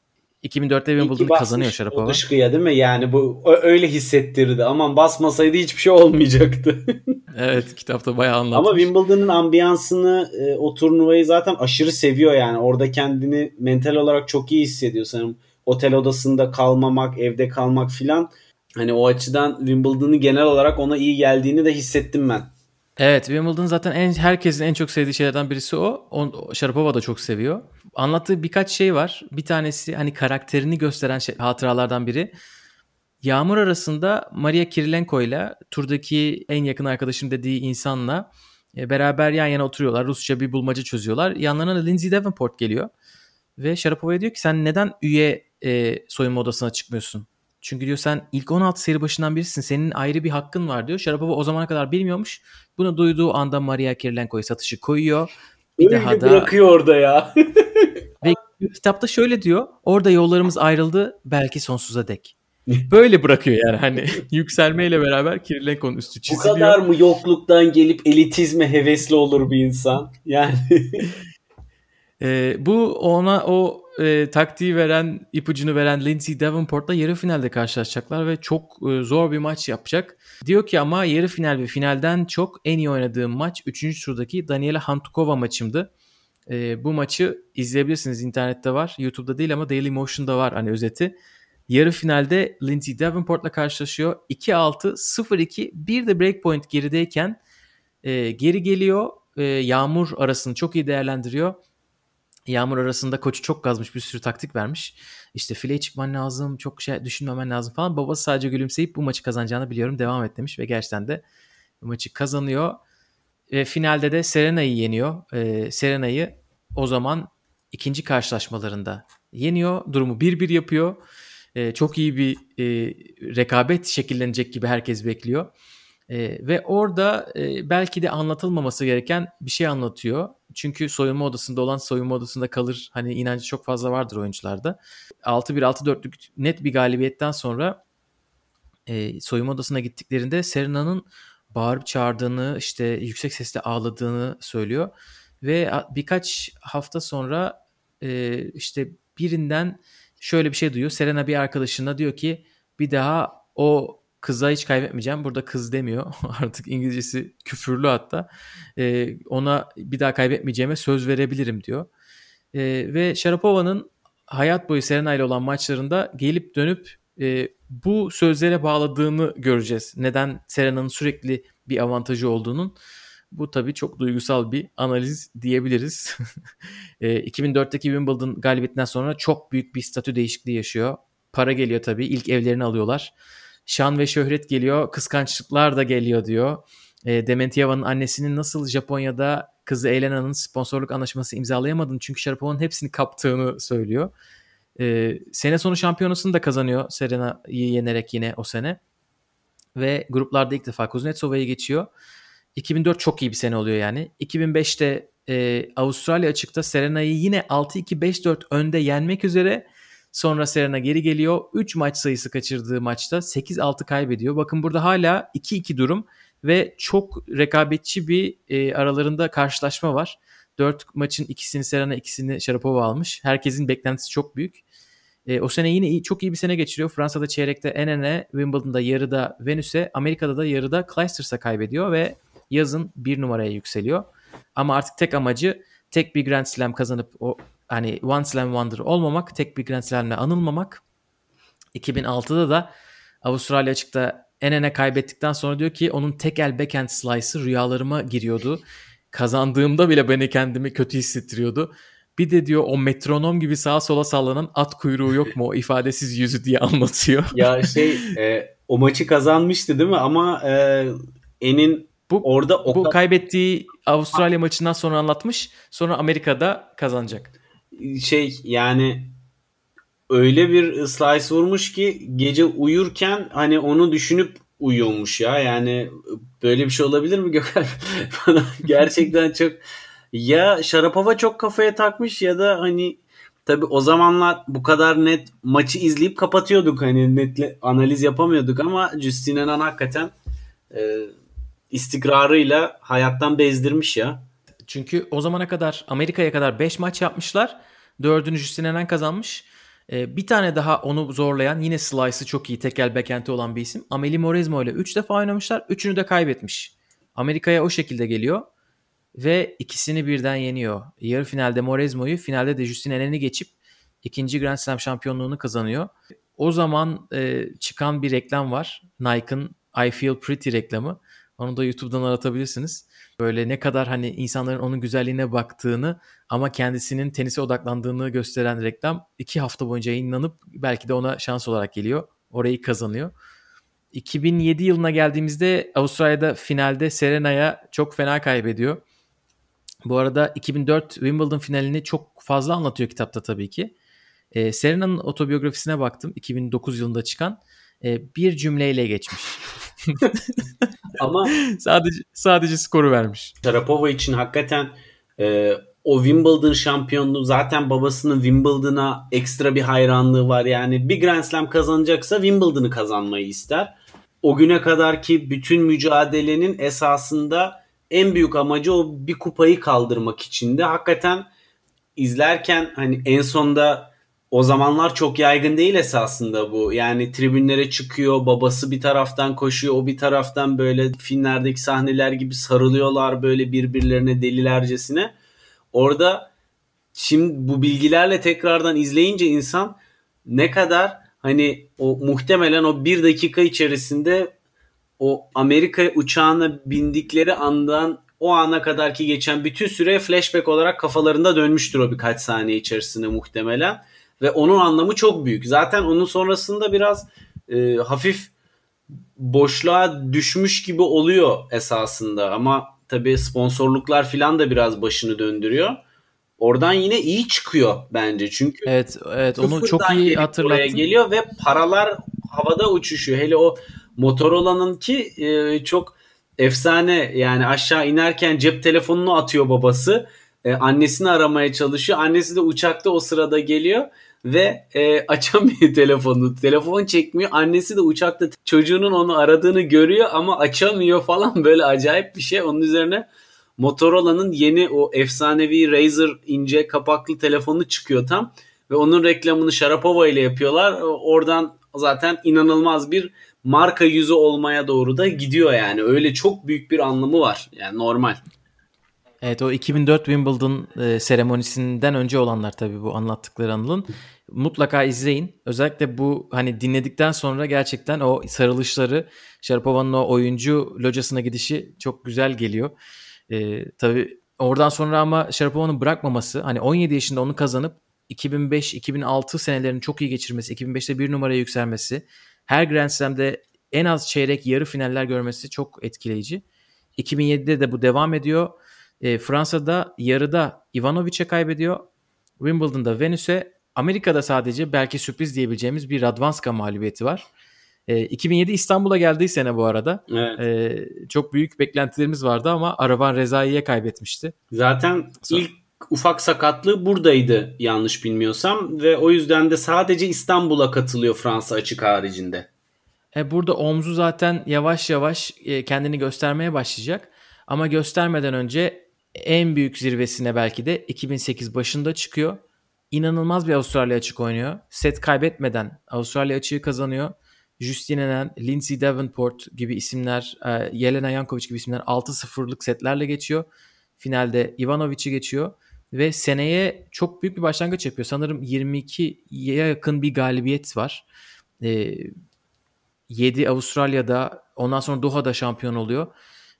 2004'te Wimbledon'ı kazanıyor Sharapova. O dışkıya değil mi? Yani bu öyle hissettirdi. Aman basmasaydı hiçbir şey olmayacaktı. evet kitapta bayağı anlatmış. Ama Wimbledon'ın ambiyansını e, o turnuvayı zaten aşırı seviyor yani. Orada kendini mental olarak çok iyi hissediyor sanırım. Otel odasında kalmamak, evde kalmak filan. Hani o açıdan Wimbledon'ın genel olarak ona iyi geldiğini de hissettim ben. Evet Wimbledon zaten en, herkesin en çok sevdiği şeylerden birisi o. o Sharapova da çok seviyor. Anlattığı birkaç şey var. Bir tanesi hani karakterini gösteren şey, hatıralardan biri. Yağmur arasında Maria Kirilenko ile turdaki en yakın arkadaşım dediği insanla e, beraber yan yana oturuyorlar. Rusça bir bulmaca çözüyorlar. Yanlarına da Lindsay Davenport geliyor. Ve Sharapova'ya diyor ki sen neden üye e, soyunma odasına çıkmıyorsun? Çünkü diyor sen ilk 16 seri başından birisin. Senin ayrı bir hakkın var diyor. Sharapova o zamana kadar bilmiyormuş. Bunu duyduğu anda Maria Kirilenko'yu satışı koyuyor. Bir Öyle daha da bırakıyor orada ya. ve kitapta şöyle diyor. Orada yollarımız ayrıldı belki sonsuza dek. Böyle bırakıyor yani hani yükselmeyle beraber Kirilenko'nun üstü çiziliyor. Bu kadar mı yokluktan gelip elitizme hevesli olur bir insan? Yani e, bu ona o e, taktiği veren, ipucunu veren Lindsay Davenport'la yarı finalde karşılaşacaklar ve çok e, zor bir maç yapacak. Diyor ki ama yarı final ve finalden çok en iyi oynadığım maç 3. turdaki Daniela Hantukova maçımdı. E, bu maçı izleyebilirsiniz internette var. YouTube'da değil ama Daily Motion'da var hani özeti. Yarı finalde Lindsay Davenport'la karşılaşıyor. 2-6, 0-2 bir de breakpoint gerideyken e, geri geliyor. E, yağmur arasını çok iyi değerlendiriyor Yağmur arasında koçu çok gazmış bir sürü taktik vermiş. İşte fileye çıkman lazım, çok şey düşünmemen lazım falan. Babası sadece gülümseyip bu maçı kazanacağını biliyorum devam et demiş ve gerçekten de maçı kazanıyor. Ve finalde de Serena'yı yeniyor. Ee, Serena'yı o zaman ikinci karşılaşmalarında yeniyor. Durumu 1-1 yapıyor. Ee, çok iyi bir e, rekabet şekillenecek gibi herkes bekliyor. E, ve orada e, belki de anlatılmaması gereken bir şey anlatıyor. Çünkü soyunma odasında olan soyunma odasında kalır. Hani inancı çok fazla vardır oyuncularda. 6-1 6-4'lük net bir galibiyetten sonra e, soyunma odasına gittiklerinde Serena'nın bağırıp çağırdığını, işte yüksek sesle ağladığını söylüyor. Ve birkaç hafta sonra e, işte birinden şöyle bir şey duyuyor. Serena bir arkadaşına diyor ki bir daha o kıza hiç kaybetmeyeceğim. Burada kız demiyor. Artık İngilizcesi küfürlü hatta. E, ona bir daha kaybetmeyeceğime söz verebilirim diyor. E, ve Sharapova'nın hayat boyu Serena ile olan maçlarında gelip dönüp e, bu sözlere bağladığını göreceğiz. Neden Serena'nın sürekli bir avantajı olduğunun. Bu tabii çok duygusal bir analiz diyebiliriz. e, 2004'teki Wimbledon galibiyetinden sonra çok büyük bir statü değişikliği yaşıyor. Para geliyor tabii. İlk evlerini alıyorlar. Şan ve şöhret geliyor. Kıskançlıklar da geliyor diyor. E, Dementieva'nın annesinin nasıl Japonya'da kızı Elena'nın sponsorluk anlaşması imzalayamadığını çünkü Sharapova'nın hepsini kaptığını söylüyor. E, sene sonu şampiyonasını da kazanıyor Serena'yı yenerek yine o sene. Ve gruplarda ilk defa Kuznetsova'yı geçiyor. 2004 çok iyi bir sene oluyor yani. 2005'te e, Avustralya açıkta Serena'yı yine 6-2-5-4 önde yenmek üzere sonra Serena geri geliyor. 3 maç sayısı kaçırdığı maçta 8-6 kaybediyor. Bakın burada hala 2-2 durum ve çok rekabetçi bir e, aralarında karşılaşma var. 4 maçın ikisini Serena ikisini Sharapova almış. Herkesin beklentisi çok büyük. E, o sene yine iyi, çok iyi bir sene geçiriyor. Fransa'da çeyrekte Enene, Wimbledon'da yarıda Venüs'e, Amerika'da da yarıda Clijsters'a kaybediyor ve yazın bir numaraya yükseliyor. Ama artık tek amacı tek bir Grand Slam kazanıp o hani One Slam Wonder olmamak, tek bir Grand Slam'le anılmamak. 2006'da da Avustralya açıkta Enene kaybettikten sonra diyor ki onun tek el backhand slice'ı rüyalarıma giriyordu. Kazandığımda bile beni kendimi kötü hissettiriyordu. Bir de diyor o metronom gibi sağa sola sallanan at kuyruğu yok mu o ifadesiz yüzü diye anlatıyor. ya şey e, o maçı kazanmıştı değil mi ama e, En'in bu, orada o bu kaybettiği Avustralya maçından sonra anlatmış. Sonra Amerika'da kazanacak. Şey yani öyle bir slice vurmuş ki gece uyurken hani onu düşünüp uyuyormuş ya. Yani böyle bir şey olabilir mi Gökhan? Bana gerçekten çok ya Sharapova çok kafaya takmış ya da hani tabi o zamanlar bu kadar net maçı izleyip kapatıyorduk hani netle analiz yapamıyorduk ama Justin Henan hakikaten e, istikrarıyla hayattan bezdirmiş ya. Çünkü o zamana kadar Amerika'ya kadar 5 maç yapmışlar. Dördünü Justin Henan kazanmış. Ee, bir tane daha onu zorlayan yine slice'ı çok iyi tekel bekenti olan bir isim. Amelie Moresmo ile 3 defa oynamışlar. Üçünü de kaybetmiş. Amerika'ya o şekilde geliyor. Ve ikisini birden yeniyor. Yarı finalde Moresmo'yu finalde de Justin Helen'i geçip ikinci Grand Slam şampiyonluğunu kazanıyor. O zaman e, çıkan bir reklam var. Nike'ın I Feel Pretty reklamı. Onu da YouTube'dan aratabilirsiniz. Böyle ne kadar hani insanların onun güzelliğine baktığını ama kendisinin tenise odaklandığını gösteren reklam iki hafta boyunca yayınlanıp belki de ona şans olarak geliyor. Orayı kazanıyor. 2007 yılına geldiğimizde Avustralya'da finalde Serena'ya çok fena kaybediyor. Bu arada 2004 Wimbledon finalini çok fazla anlatıyor kitapta tabii ki. Ee, Serena'nın otobiyografisine baktım 2009 yılında çıkan. Ee, bir cümleyle geçmiş. Ama sadece sadece skoru vermiş. Sharapova için hakikaten e, o Wimbledon şampiyonluğu zaten babasının Wimbledon'a ekstra bir hayranlığı var. Yani bir Grand Slam kazanacaksa Wimbledon'ı kazanmayı ister. O güne kadar ki bütün mücadelenin esasında en büyük amacı o bir kupayı kaldırmak içindi. Hakikaten izlerken hani en sonda o zamanlar çok yaygın değil esasında bu. Yani tribünlere çıkıyor, babası bir taraftan koşuyor, o bir taraftan böyle filmlerdeki sahneler gibi sarılıyorlar böyle birbirlerine delilercesine. Orada şimdi bu bilgilerle tekrardan izleyince insan ne kadar hani o muhtemelen o bir dakika içerisinde o Amerika uçağına bindikleri andan o ana kadar ki geçen bütün süre flashback olarak kafalarında dönmüştür o birkaç saniye içerisinde muhtemelen ve onun anlamı çok büyük. Zaten onun sonrasında biraz e, hafif boşluğa düşmüş gibi oluyor esasında ama tabii sponsorluklar filan da biraz başını döndürüyor. Oradan yine iyi çıkıyor bence çünkü Evet evet onu çok iyi hatırlattın. geliyor ve paralar havada uçuşuyor. Hele o Motorola'nın ki e, çok efsane yani aşağı inerken cep telefonunu atıyor babası. E, annesini aramaya çalışıyor. Annesi de uçakta o sırada geliyor ve e, açamıyor telefonu. Telefon çekmiyor. Annesi de uçakta çocuğunun onu aradığını görüyor ama açamıyor falan böyle acayip bir şey. Onun üzerine Motorola'nın yeni o efsanevi Razer ince kapaklı telefonu çıkıyor tam ve onun reklamını Sharapova ile yapıyorlar. Oradan zaten inanılmaz bir marka yüzü olmaya doğru da gidiyor yani. Öyle çok büyük bir anlamı var. Yani normal. Evet o 2004 Wimbledon e, seremonisinden önce olanlar tabii bu anlattıkları Anıl'ın. Mutlaka izleyin. Özellikle bu hani dinledikten sonra gerçekten o sarılışları Sharapova'nın o oyuncu locasına gidişi çok güzel geliyor. E, tabii oradan sonra ama Sharapova'nın bırakmaması hani 17 yaşında onu kazanıp 2005-2006 senelerini çok iyi geçirmesi, 2005'te bir numaraya yükselmesi, her Grand Slam'de en az çeyrek yarı finaller görmesi çok etkileyici. 2007'de de bu devam ediyor. E, Fransa'da yarıda Ivanovic'e kaybediyor. Wimbledon'da Venüs'e, Amerika'da sadece belki sürpriz diyebileceğimiz bir Radwanska mağlubiyeti var. E, 2007 İstanbul'a geldiği sene bu arada. Evet. E, çok büyük beklentilerimiz vardı ama Aravan Rezai'ye kaybetmişti. Zaten ilk ufak sakatlığı buradaydı yanlış bilmiyorsam ve o yüzden de sadece İstanbul'a katılıyor Fransa açık haricinde. E, burada omzu zaten yavaş yavaş e, kendini göstermeye başlayacak. Ama göstermeden önce en büyük zirvesine belki de 2008 başında çıkıyor. İnanılmaz bir Avustralya açık oynuyor. Set kaybetmeden Avustralya açığı kazanıyor. Justine Lindsay Davenport gibi isimler, e, Jelena Jankovic gibi isimler 6-0'lık setlerle geçiyor. Finalde Ivanovic'i geçiyor ve seneye çok büyük bir başlangıç yapıyor. Sanırım 22'ye yakın bir galibiyet var. E, 7 Avustralya'da ondan sonra Doha'da şampiyon oluyor.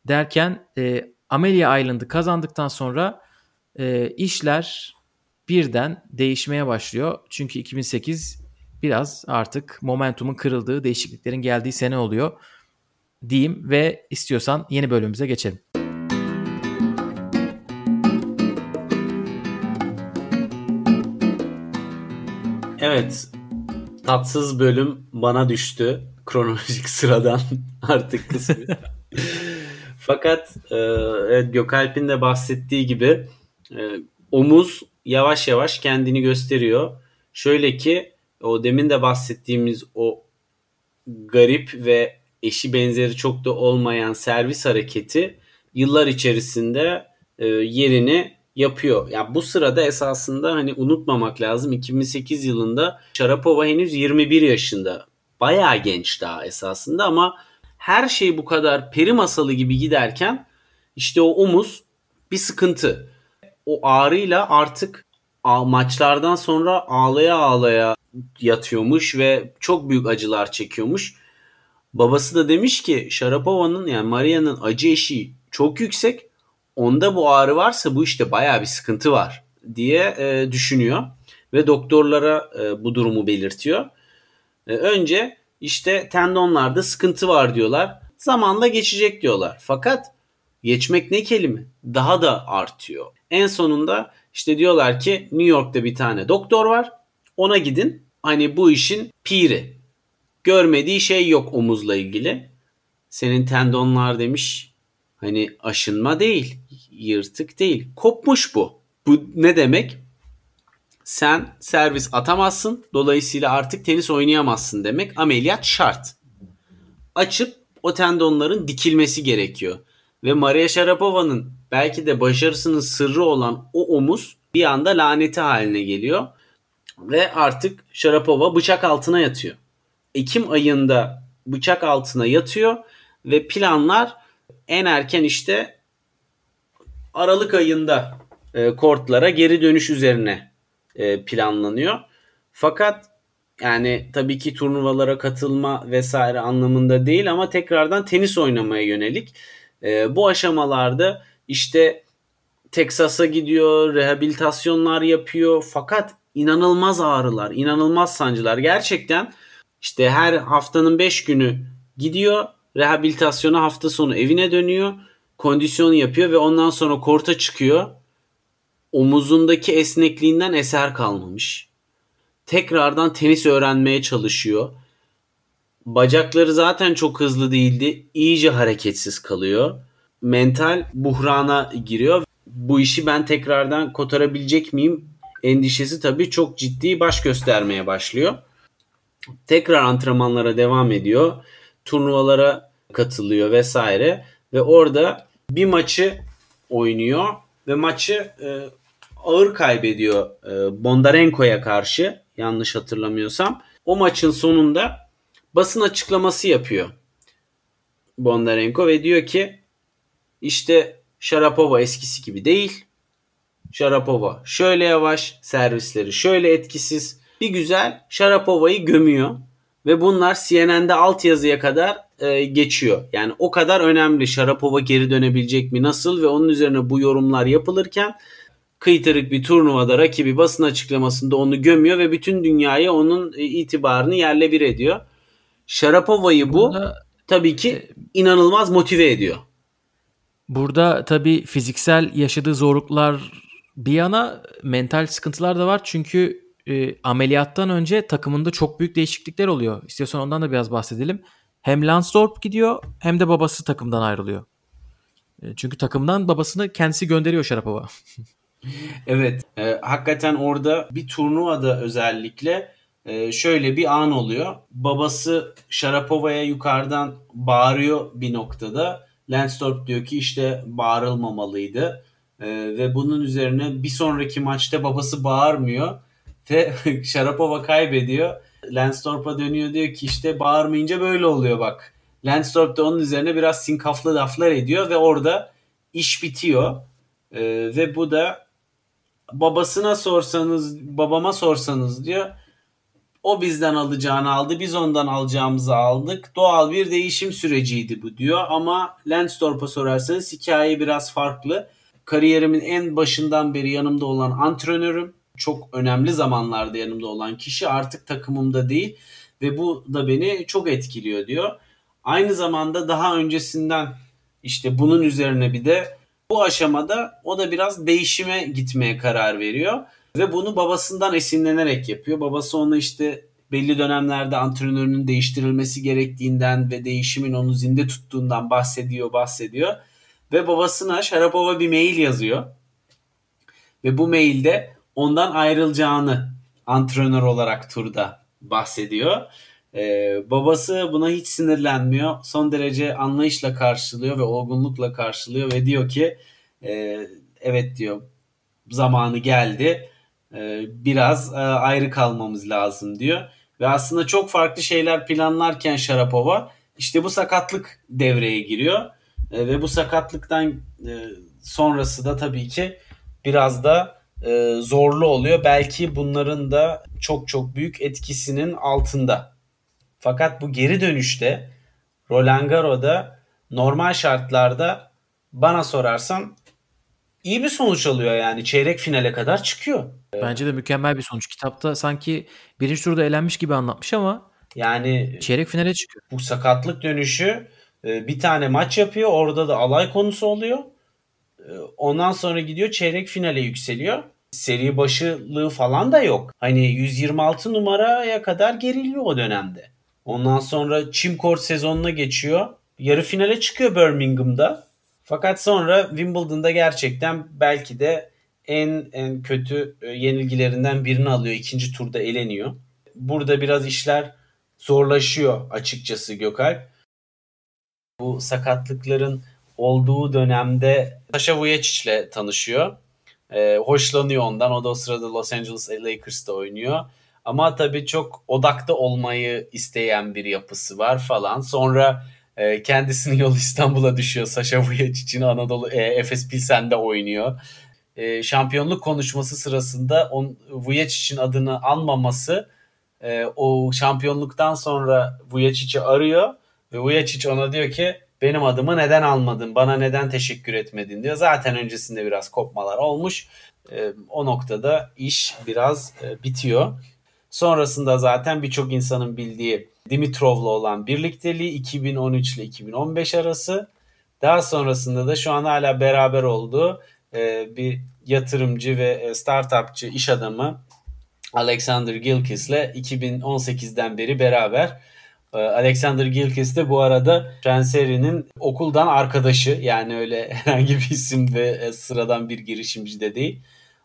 Derken e, Amelia Island'ı kazandıktan sonra e, işler birden değişmeye başlıyor. Çünkü 2008 biraz artık momentumun kırıldığı, değişikliklerin geldiği sene oluyor diyeyim ve istiyorsan yeni bölümümüze geçelim. Evet. Tatsız bölüm bana düştü. Kronolojik sıradan artık kısmı. Fakat e, evet, Gökalp'in de bahsettiği gibi e, omuz yavaş yavaş kendini gösteriyor. Şöyle ki o demin de bahsettiğimiz o garip ve eşi benzeri çok da olmayan servis hareketi yıllar içerisinde e, yerini yapıyor. Ya yani bu sırada esasında hani unutmamak lazım 2008 yılında Sharapova henüz 21 yaşında. Bayağı genç daha esasında ama her şey bu kadar peri masalı gibi giderken işte o omuz bir sıkıntı. O ağrıyla artık maçlardan sonra ağlaya ağlaya yatıyormuş ve çok büyük acılar çekiyormuş. Babası da demiş ki Sharapova'nın yani Maria'nın acı eşiği çok yüksek. Onda bu ağrı varsa bu işte baya bir sıkıntı var diye e, düşünüyor ve doktorlara e, bu durumu belirtiyor. E, önce işte tendonlarda sıkıntı var diyorlar. Zamanla geçecek diyorlar. Fakat geçmek ne kelime? Daha da artıyor. En sonunda işte diyorlar ki New York'ta bir tane doktor var. Ona gidin. Hani bu işin piri. Görmediği şey yok omuzla ilgili. Senin tendonlar demiş hani aşınma değil, yırtık değil. Kopmuş bu. Bu ne demek? Sen servis atamazsın. Dolayısıyla artık tenis oynayamazsın demek. Ameliyat şart. Açıp o tendonların dikilmesi gerekiyor. Ve Maria Sharapova'nın belki de başarısının sırrı olan o omuz bir anda laneti haline geliyor. Ve artık Sharapova bıçak altına yatıyor. Ekim ayında bıçak altına yatıyor ve planlar en erken işte Aralık ayında e, kortlara geri dönüş üzerine e, planlanıyor. Fakat yani tabii ki turnuvalara katılma vesaire anlamında değil ama tekrardan tenis oynamaya yönelik. E, bu aşamalarda işte Teksas'a gidiyor, rehabilitasyonlar yapıyor fakat inanılmaz ağrılar, inanılmaz sancılar. Gerçekten işte her haftanın 5 günü gidiyor, rehabilitasyona hafta sonu evine dönüyor, kondisyon yapıyor ve ondan sonra korta çıkıyor. Omuzundaki esnekliğinden eser kalmamış. Tekrardan tenis öğrenmeye çalışıyor. Bacakları zaten çok hızlı değildi. İyice hareketsiz kalıyor. Mental buhrana giriyor. Bu işi ben tekrardan kotarabilecek miyim? Endişesi tabii çok ciddi baş göstermeye başlıyor. Tekrar antrenmanlara devam ediyor. Turnuvalara katılıyor vesaire ve orada bir maçı oynuyor ve maçı e, ağır kaybediyor e, Bondarenko'ya karşı yanlış hatırlamıyorsam. O maçın sonunda basın açıklaması yapıyor Bondarenko ve diyor ki işte Sharapova eskisi gibi değil. Sharapova şöyle yavaş, servisleri şöyle etkisiz. Bir güzel Sharapova'yı gömüyor. Ve bunlar CNN'de altyazıya kadar e, geçiyor. Yani o kadar önemli Sharapova geri dönebilecek mi nasıl ve onun üzerine bu yorumlar yapılırken kıytırık bir turnuvada rakibi basın açıklamasında onu gömüyor ve bütün dünyaya onun e, itibarını yerle bir ediyor. Sharapova'yı bu Burada, tabii ki e, inanılmaz motive ediyor. Burada tabii fiziksel yaşadığı zorluklar bir yana mental sıkıntılar da var. Çünkü e, ameliyattan önce takımında çok büyük değişiklikler oluyor. İstiyorsan ondan da biraz bahsedelim. Hem Lansdorp gidiyor hem de babası takımdan ayrılıyor. E, çünkü takımdan babasını kendisi gönderiyor Şarapova. evet. E, hakikaten orada bir turnuvada özellikle e, şöyle bir an oluyor. Babası Şarapova'ya yukarıdan bağırıyor bir noktada. Lansdorp diyor ki işte bağırılmamalıydı. E, ve bunun üzerine bir sonraki maçta babası bağırmıyor ve Sharapova kaybediyor. Lansdorp'a dönüyor diyor ki işte bağırmayınca böyle oluyor bak. Lansdorp da onun üzerine biraz sinkaflı laflar ediyor ve orada iş bitiyor. Ee, ve bu da babasına sorsanız, babama sorsanız diyor. O bizden alacağını aldı, biz ondan alacağımızı aldık. Doğal bir değişim süreciydi bu diyor. Ama Lansdorp'a sorarsanız hikaye biraz farklı. Kariyerimin en başından beri yanımda olan antrenörüm çok önemli zamanlarda yanımda olan kişi artık takımımda değil ve bu da beni çok etkiliyor diyor. Aynı zamanda daha öncesinden işte bunun üzerine bir de bu aşamada o da biraz değişime gitmeye karar veriyor ve bunu babasından esinlenerek yapıyor. Babası ona işte belli dönemlerde antrenörünün değiştirilmesi gerektiğinden ve değişimin onu zinde tuttuğundan bahsediyor, bahsediyor. Ve babasına Sharapova bir mail yazıyor. Ve bu mailde ondan ayrılacağını antrenör olarak turda bahsediyor. Ee, babası buna hiç sinirlenmiyor. Son derece anlayışla karşılıyor ve olgunlukla karşılıyor ve diyor ki e, evet diyor zamanı geldi. E, biraz e, ayrı kalmamız lazım diyor. Ve aslında çok farklı şeyler planlarken Sharapova işte bu sakatlık devreye giriyor. E, ve bu sakatlıktan e, sonrası da tabii ki biraz da e, zorlu oluyor. Belki bunların da çok çok büyük etkisinin altında. Fakat bu geri dönüşte Roland Garros'da normal şartlarda bana sorarsan iyi bir sonuç alıyor yani. Çeyrek finale kadar çıkıyor. Bence de mükemmel bir sonuç. Kitapta sanki birinci turda elenmiş gibi anlatmış ama yani çeyrek finale çıkıyor. Bu sakatlık dönüşü e, bir tane maç yapıyor. Orada da alay konusu oluyor. Ee, ondan sonra gidiyor çeyrek finale yükseliyor. Seri başılığı falan da yok. Hani 126 numaraya kadar geriliyor o dönemde. Ondan sonra Court sezonuna geçiyor. Yarı finale çıkıyor Birmingham'da. Fakat sonra Wimbledon'da gerçekten belki de en en kötü e, yenilgilerinden birini alıyor. İkinci turda eleniyor. Burada biraz işler zorlaşıyor açıkçası Gökalp. Bu sakatlıkların olduğu dönemde Sasha Vujacic ile tanışıyor. Ee, hoşlanıyor ondan. O da o sırada Los Angeles Lakers'ta oynuyor. Ama tabii çok odakta olmayı isteyen bir yapısı var falan. Sonra e, kendisinin yolu İstanbul'a düşüyor. Sasha Vujacic'in Anadolu e, Efes Pilsen'de oynuyor. E, şampiyonluk konuşması sırasında on, Vujacic'in adını anmaması e, o şampiyonluktan sonra Vujacic'i arıyor ve Vujacic ona diyor ki benim adımı neden almadın, bana neden teşekkür etmedin diyor. Zaten öncesinde biraz kopmalar olmuş. E, o noktada iş biraz e, bitiyor. Sonrasında zaten birçok insanın bildiği Dimitrov'la olan birlikteliği 2013 ile 2015 arası. Daha sonrasında da şu an hala beraber olduğu e, bir yatırımcı ve e, startupçı iş adamı Alexander Gilkis ile 2018'den beri beraber ee, Alexander Gilkes de bu arada Transeri'nin okuldan arkadaşı yani öyle herhangi bir isim ve e, sıradan bir girişimci de değil.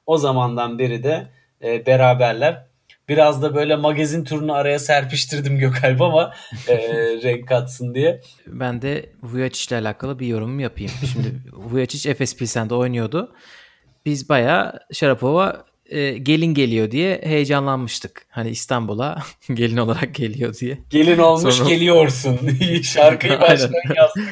O zamandan beri de e, beraberler. Biraz da böyle magazin turunu araya serpiştirdim Gökalp ama e, renk katsın diye. Ben de Vujacic ile alakalı bir yorumum yapayım. Şimdi Vujacic Efes Pilsen'de oynuyordu. Biz bayağı Sharapova e, gelin geliyor diye heyecanlanmıştık. Hani İstanbul'a gelin olarak geliyor diye. Gelin olmuş Sonra... geliyorsun. Şarkıyı baştan yazdık.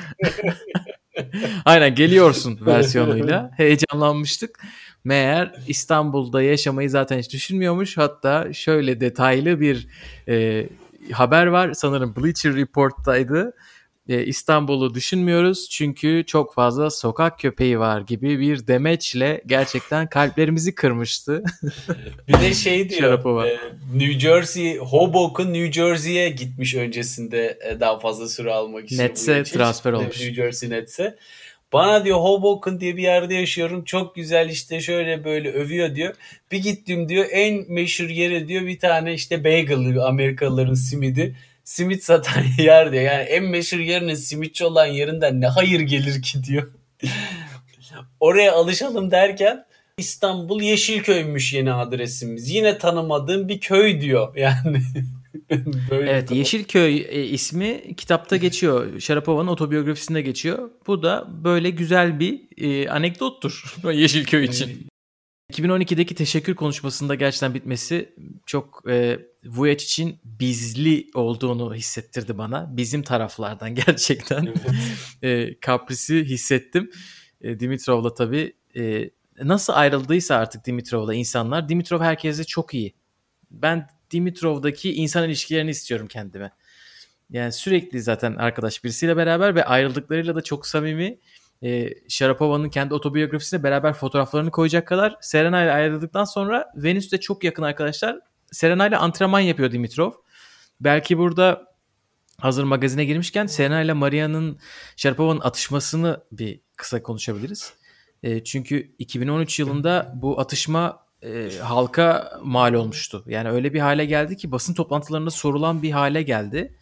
Aynen geliyorsun versiyonuyla heyecanlanmıştık. Meğer İstanbul'da yaşamayı zaten hiç düşünmüyormuş. Hatta şöyle detaylı bir e, haber var. Sanırım Bleacher Report'taydı. E, İstanbul'u düşünmüyoruz çünkü çok fazla sokak köpeği var gibi bir demeçle gerçekten kalplerimizi kırmıştı. bir de şey diyor. E, New Jersey, Hoboken New Jersey'ye gitmiş öncesinde e, daha fazla süre almak için. Nets'e transfer olmuş. New Jersey Nets'e. Bana diyor Hoboken diye bir yerde yaşıyorum. Çok güzel işte şöyle böyle övüyor diyor. Bir gittim diyor en meşhur yeri diyor bir tane işte bagel Amerikalıların simidi. Simit satan yer diyor. Yani en meşhur yerinin simitçi olan yerinden ne hayır gelir ki diyor. Oraya alışalım derken İstanbul Yeşilköy'müş yeni adresimiz. Yine tanımadığım bir köy diyor yani. Böyle evet Yeşilköy e, ismi kitapta geçiyor. Şarapova'nın otobiyografisinde geçiyor. Bu da böyle güzel bir e, anekdottur Yeşilköy için. 2012'deki teşekkür konuşmasında gerçekten bitmesi çok e, Vujac için bizli olduğunu hissettirdi bana. Bizim taraflardan gerçekten evet. e, kaprisi hissettim. E, Dimitrov'la tabii e, nasıl ayrıldıysa artık Dimitrov'la insanlar. Dimitrov herkese çok iyi. Ben Dimitrov'daki insan ilişkilerini istiyorum kendime. Yani sürekli zaten arkadaş birisiyle beraber ve ayrıldıklarıyla da çok samimi. E, Sharapova'nın kendi otobiyografisine beraber fotoğraflarını koyacak kadar Serena ile ayrıldıktan sonra Venüs'te çok yakın arkadaşlar. Serena ile antrenman yapıyor Dimitrov. Belki burada hazır magazine girmişken Serena ile Maria'nın Sharapova'nın atışmasını bir kısa konuşabiliriz. E, çünkü 2013 yılında bu atışma e, halka mal olmuştu. Yani öyle bir hale geldi ki basın toplantılarında sorulan bir hale geldi.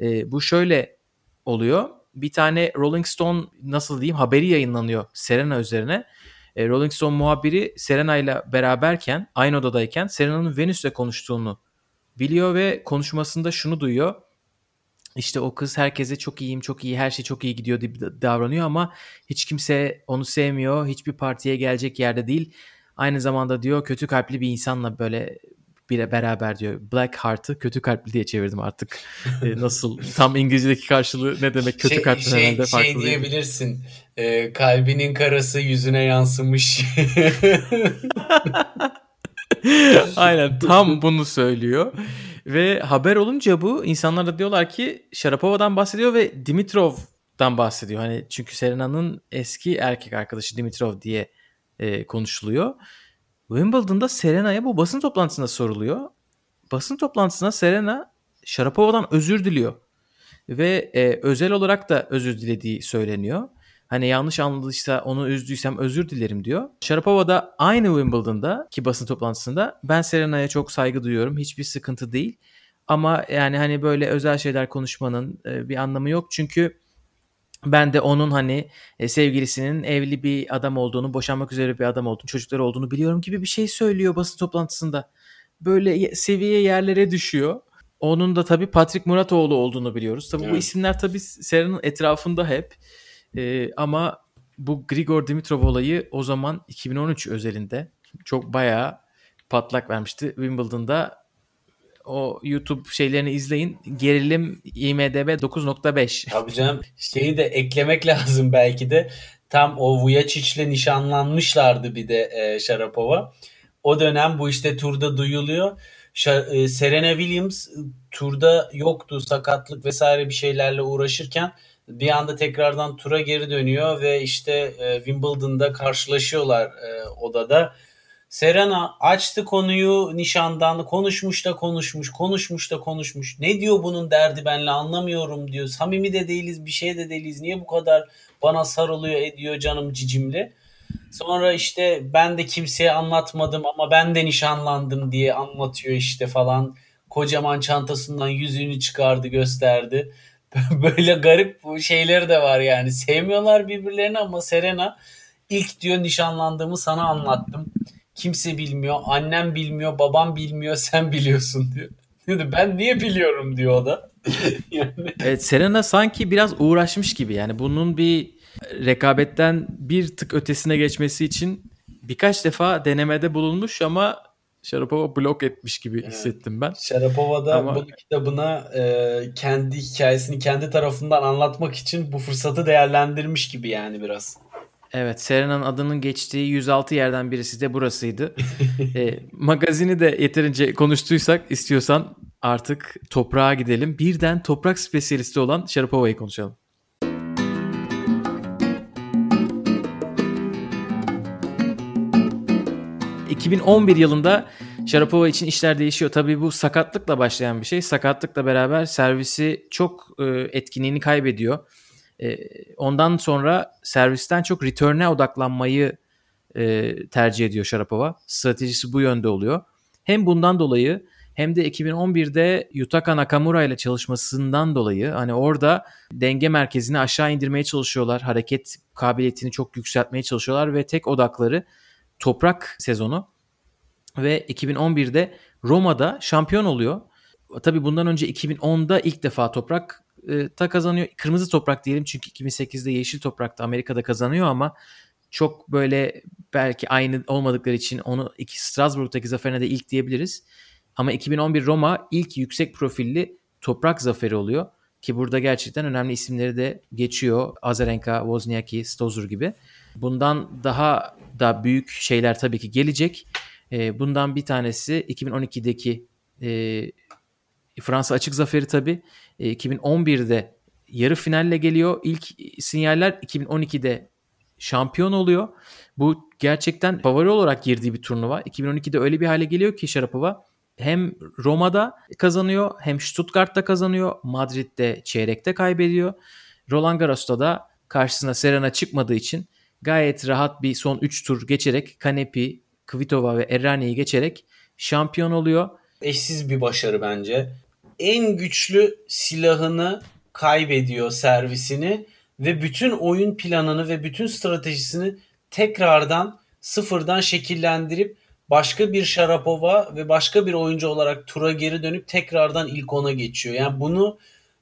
E, bu şöyle oluyor. Bir tane Rolling Stone nasıl diyeyim haberi yayınlanıyor Serena üzerine. E, Rolling Stone muhabiri Serena ile beraberken aynı odadayken Serena'nın Venüs'le konuştuğunu biliyor ve konuşmasında şunu duyuyor. İşte o kız herkese çok iyiyim, çok iyi, her şey çok iyi gidiyor diye davranıyor ama hiç kimse onu sevmiyor. Hiçbir partiye gelecek yerde değil Aynı zamanda diyor kötü kalpli bir insanla böyle bir beraber diyor. Black Heart'ı kötü kalpli diye çevirdim artık. e, nasıl tam İngilizce'deki karşılığı ne demek kötü şey, kalpli şey, herhalde farklı Şey diyebilirsin. E, kalbinin karası yüzüne yansımış. Aynen tam bunu söylüyor. Ve haber olunca bu insanlar da diyorlar ki Sharapova'dan bahsediyor ve Dimitrov'dan bahsediyor. Hani çünkü Serena'nın eski erkek arkadaşı Dimitrov diye e, konuşuluyor. Wimbledon'da Serena'ya bu basın toplantısında soruluyor. Basın toplantısında Serena Sharapova'dan özür diliyor. Ve e, özel olarak da özür dilediği söyleniyor. Hani yanlış anladıysa onu üzdüysem özür dilerim diyor. Sharapova da aynı Wimbledon'da ki basın toplantısında ben Serena'ya çok saygı duyuyorum. Hiçbir sıkıntı değil. Ama yani hani böyle özel şeyler konuşmanın e, bir anlamı yok. Çünkü ben de onun hani e, sevgilisinin evli bir adam olduğunu, boşanmak üzere bir adam olduğunu, çocukları olduğunu biliyorum gibi bir şey söylüyor basın toplantısında. Böyle seviye yerlere düşüyor. Onun da tabii Patrick Muratoğlu olduğunu biliyoruz. Tabii evet. bu isimler tabii Seren'in etrafında hep. Ee, ama bu Grigor Dimitrov olayı o zaman 2013 özelinde çok bayağı patlak vermişti. Wimbledon'da o YouTube şeylerini izleyin. Gerilim IMDB 9.5. Tabii canım şeyi de eklemek lazım belki de. Tam o Vujacic'le nişanlanmışlardı bir de e, Sharapova. O dönem bu işte turda duyuluyor. E, Serena Williams turda yoktu sakatlık vesaire bir şeylerle uğraşırken bir anda tekrardan tura geri dönüyor ve işte e, Wimbledon'da karşılaşıyorlar e, odada Serena açtı konuyu nişandan konuşmuş da konuşmuş konuşmuş da konuşmuş. Ne diyor bunun derdi benle anlamıyorum diyor. Samimi de değiliz bir şey de değiliz. Niye bu kadar bana sarılıyor ediyor canım cicimli. Sonra işte ben de kimseye anlatmadım ama ben de nişanlandım diye anlatıyor işte falan. Kocaman çantasından yüzüğünü çıkardı gösterdi. Böyle garip şeyleri de var yani. Sevmiyorlar birbirlerini ama Serena ilk diyor nişanlandığımı sana anlattım Kimse bilmiyor. Annem bilmiyor. Babam bilmiyor. Sen biliyorsun diyor. Dedi ben niye biliyorum diyor o da. yani. Evet Serena sanki biraz uğraşmış gibi. Yani bunun bir rekabetten bir tık ötesine geçmesi için birkaç defa denemede bulunmuş ama Sharapova blok etmiş gibi Evet. hissettim ben. Sharapova da Ama- bu kitabına e, kendi hikayesini kendi tarafından anlatmak için bu fırsatı değerlendirmiş gibi yani biraz. Evet Serena'nın adının geçtiği 106 yerden birisi de burasıydı. e, magazini de yeterince konuştuysak istiyorsan artık toprağa gidelim. Birden toprak spesiyalisti olan Sharapova'yı konuşalım. ...2011 yılında Sharapova için işler değişiyor. Tabii bu sakatlıkla başlayan bir şey. Sakatlıkla beraber servisi çok e, etkinliğini kaybediyor. E, ondan sonra servisten çok return'e odaklanmayı e, tercih ediyor Sharapova. Stratejisi bu yönde oluyor. Hem bundan dolayı hem de 2011'de Yutaka Nakamura ile çalışmasından dolayı hani orada denge merkezini aşağı indirmeye çalışıyorlar. Hareket kabiliyetini çok yükseltmeye çalışıyorlar ve tek odakları toprak sezonu ve 2011'de Roma'da şampiyon oluyor. Tabii bundan önce 2010'da ilk defa toprak ta kazanıyor. Kırmızı toprak diyelim çünkü 2008'de yeşil toprakta Amerika'da kazanıyor ama çok böyle belki aynı olmadıkları için onu iki Strasbourg'daki zaferine de ilk diyebiliriz. Ama 2011 Roma ilk yüksek profilli toprak zaferi oluyor. Ki burada gerçekten önemli isimleri de geçiyor. Azarenka, Wozniacki, Stosur gibi. Bundan daha da büyük şeyler tabii ki gelecek. E, bundan bir tanesi 2012'deki e, Fransa açık zaferi tabii. E, 2011'de yarı finalle geliyor. İlk sinyaller 2012'de şampiyon oluyor. Bu gerçekten favori olarak girdiği bir turnuva. 2012'de öyle bir hale geliyor ki Sharapova hem Roma'da kazanıyor hem Stuttgart'ta kazanıyor. Madrid'de çeyrekte kaybediyor. Roland Garros'ta da karşısına Serena çıkmadığı için gayet rahat bir son 3 tur geçerek Kanepi, Kvitova ve Errani'yi geçerek şampiyon oluyor. Eşsiz bir başarı bence. En güçlü silahını kaybediyor servisini ve bütün oyun planını ve bütün stratejisini tekrardan sıfırdan şekillendirip başka bir Sharapova ve başka bir oyuncu olarak tura geri dönüp tekrardan ilk ona geçiyor. Yani bunu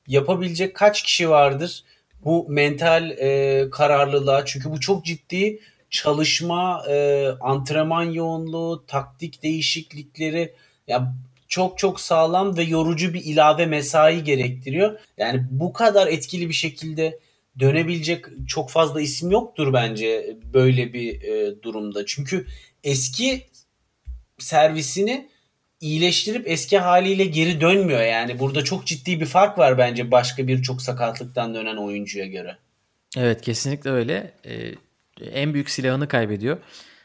yapabilecek kaç kişi vardır? Bu mental e, kararlılığa çünkü bu çok ciddi çalışma, e, antrenman yoğunluğu, taktik değişiklikleri ya çok çok sağlam ve yorucu bir ilave mesai gerektiriyor. Yani bu kadar etkili bir şekilde dönebilecek çok fazla isim yoktur bence böyle bir e, durumda. Çünkü eski servisini iyileştirip eski haliyle geri dönmüyor. Yani burada çok ciddi bir fark var bence başka birçok sakatlıktan dönen oyuncuya göre. Evet kesinlikle öyle. Ee, en büyük silahını kaybediyor.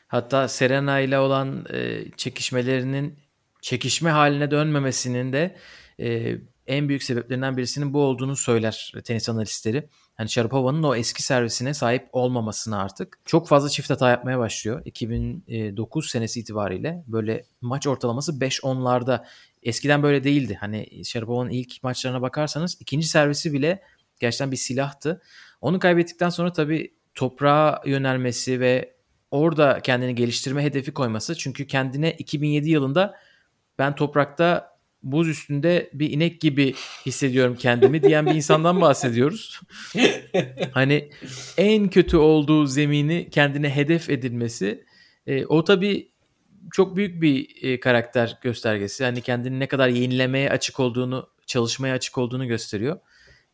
Hatta Serena ile olan e, çekişmelerinin çekişme haline dönmemesinin de e, en büyük sebeplerinden birisinin bu olduğunu söyler tenis analistleri. Hani Sharapova'nın o eski servisine sahip olmamasına artık çok fazla çift hata yapmaya başlıyor. 2009 senesi itibariyle böyle maç ortalaması 5-10'larda eskiden böyle değildi. Hani Sharapova'nın ilk maçlarına bakarsanız ikinci servisi bile gerçekten bir silahtı. Onu kaybettikten sonra tabii toprağa yönelmesi ve orada kendini geliştirme hedefi koyması. Çünkü kendine 2007 yılında ben toprakta buz üstünde bir inek gibi hissediyorum kendimi diyen bir insandan bahsediyoruz. hani en kötü olduğu zemini kendine hedef edilmesi e, o tabii çok büyük bir e, karakter göstergesi. Yani kendini ne kadar yenilemeye açık olduğunu, çalışmaya açık olduğunu gösteriyor.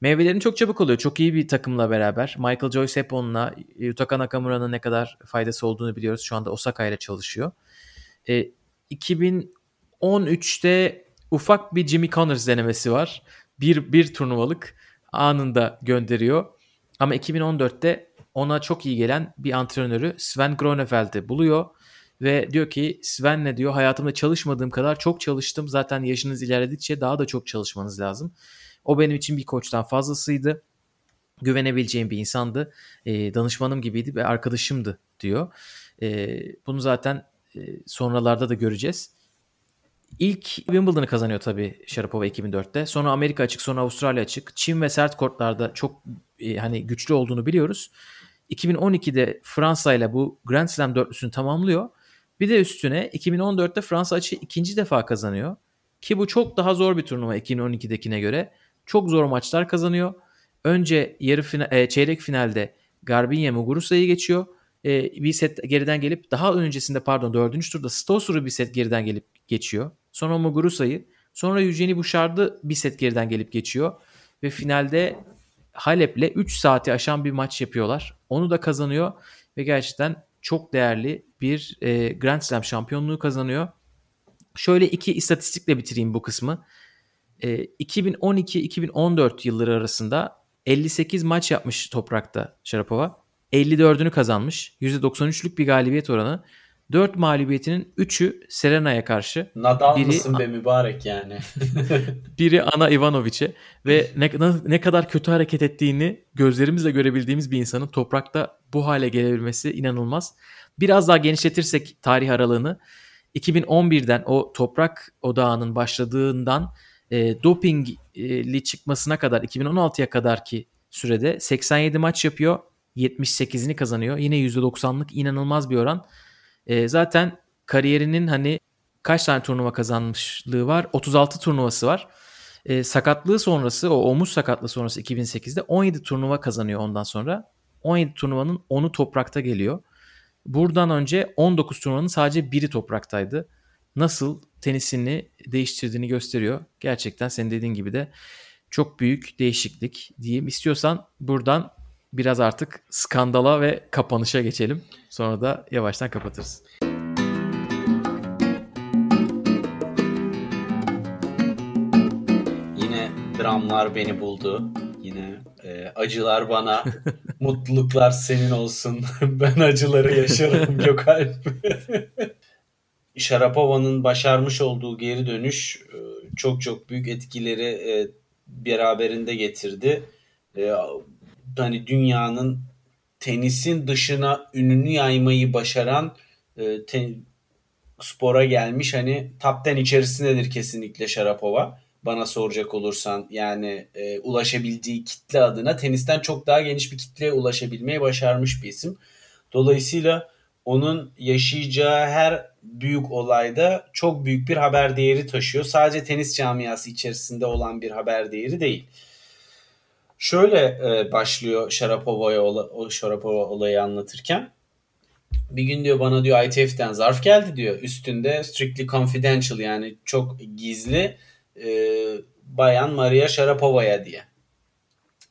Meyvelerin çok çabuk oluyor. Çok iyi bir takımla beraber. Michael Joyce hep onunla. Yutaka Nakamura'nın ne kadar faydası olduğunu biliyoruz. Şu anda Osaka ile çalışıyor. E, 2013'te ufak bir Jimmy Connors denemesi var. Bir, bir turnuvalık anında gönderiyor. Ama 2014'te ona çok iyi gelen bir antrenörü Sven Gronefeld'i buluyor. Ve diyor ki Sven'le diyor hayatımda çalışmadığım kadar çok çalıştım. Zaten yaşınız ilerledikçe daha da çok çalışmanız lazım. O benim için bir koçtan fazlasıydı. Güvenebileceğim bir insandı. E, danışmanım gibiydi ve arkadaşımdı diyor. E, bunu zaten e, sonralarda da göreceğiz. İlk Wimbledon'ı kazanıyor tabii Sharapova 2004'te. Sonra Amerika açık, sonra Avustralya açık. Çin ve sert kortlarda çok e, hani güçlü olduğunu biliyoruz. 2012'de Fransa ile bu Grand Slam dörtlüsünü tamamlıyor. Bir de üstüne 2014'te Fransa açığı ikinci defa kazanıyor. Ki bu çok daha zor bir turnuva 2012'dekine göre. Çok zor maçlar kazanıyor. Önce yarı final, e, çeyrek finalde Garbiñe Muguruza'yı geçiyor. E, bir set geriden gelip daha öncesinde pardon dördüncü turda Stosur'u bir set geriden gelip geçiyor. Sonra Muguruza'yı sonra Eugenie Bouchard'ı bir set geriden gelip geçiyor. Ve finalde Halep'le 3 saati aşan bir maç yapıyorlar. Onu da kazanıyor ve gerçekten çok değerli bir e, Grand Slam şampiyonluğu kazanıyor. Şöyle iki istatistikle bitireyim bu kısmı. E, 2012-2014 yılları arasında 58 maç yapmış toprakta Sharapova. 54'ünü kazanmış. %93'lük bir galibiyet oranı. 4 mağlubiyetinin 3'ü Serena'ya karşı. Nadal biri, mısın be mübarek yani. biri Ana Ivanovic'e ve ne, ne kadar kötü hareket ettiğini gözlerimizle görebildiğimiz bir insanın toprakta bu hale gelebilmesi inanılmaz. Biraz daha genişletirsek tarih aralığını 2011'den o toprak odağının başladığından e, dopingli çıkmasına kadar 2016'ya kadar ki sürede 87 maç yapıyor. 78'ini kazanıyor. Yine %90'lık inanılmaz bir oran. E, zaten kariyerinin hani kaç tane turnuva kazanmışlığı var? 36 turnuvası var. E, sakatlığı sonrası, o omuz sakatlığı sonrası 2008'de 17 turnuva kazanıyor ondan sonra. 17 turnuvanın 10'u toprakta geliyor. Buradan önce 19 turnuvanın sadece biri topraktaydı. Nasıl tenisini değiştirdiğini gösteriyor. Gerçekten senin dediğin gibi de çok büyük değişiklik diyeyim. İstiyorsan buradan biraz artık skandala ve kapanışa geçelim. Sonra da yavaştan kapatırız. Yine dramlar beni buldu. Yine e, acılar bana, mutluluklar senin olsun. ben acıları yaşarım Gökalp. Şarapova'nın başarmış olduğu geri dönüş e, çok çok büyük etkileri e, beraberinde getirdi. Hani dünyanın tenisin dışına ününü yaymayı başaran e, ten, spora gelmiş hani top 10 içerisindedir kesinlikle Sharapova. Bana soracak olursan yani e, ulaşabildiği kitle adına tenisten çok daha geniş bir kitleye ulaşabilmeyi başarmış bir isim. Dolayısıyla onun yaşayacağı her büyük olayda çok büyük bir haber değeri taşıyor. Sadece tenis camiası içerisinde olan bir haber değeri değil. Şöyle e, başlıyor Sharapova'ya o Sharapova olayı anlatırken. Bir gün diyor bana diyor ITF'den zarf geldi diyor. Üstünde strictly confidential yani çok gizli e, bayan Maria Sharapova'ya diye.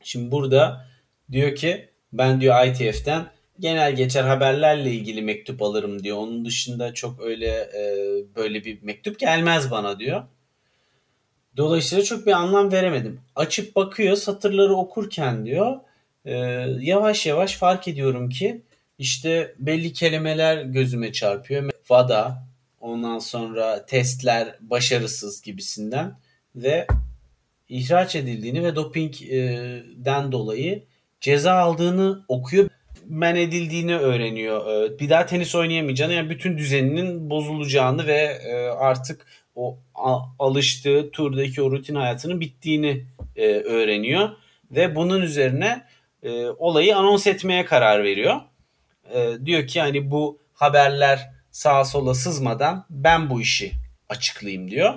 Şimdi burada diyor ki ben diyor ITF'den genel geçer haberlerle ilgili mektup alırım diyor. Onun dışında çok öyle e, böyle bir mektup gelmez bana diyor. Dolayısıyla çok bir anlam veremedim. Açıp bakıyor satırları okurken diyor e, yavaş yavaş fark ediyorum ki işte belli kelimeler gözüme çarpıyor. VADA ondan sonra testler başarısız gibisinden ve ihraç edildiğini ve dopingden dolayı ceza aldığını okuyor men edildiğini öğreniyor. Ee, bir daha tenis oynayamayacağını yani bütün düzeninin bozulacağını ve e, artık o alıştığı turdaki o rutin hayatının bittiğini e, öğreniyor. Ve bunun üzerine e, olayı anons etmeye karar veriyor. Diyor ki hani bu haberler sağa sola sızmadan ben bu işi açıklayayım diyor.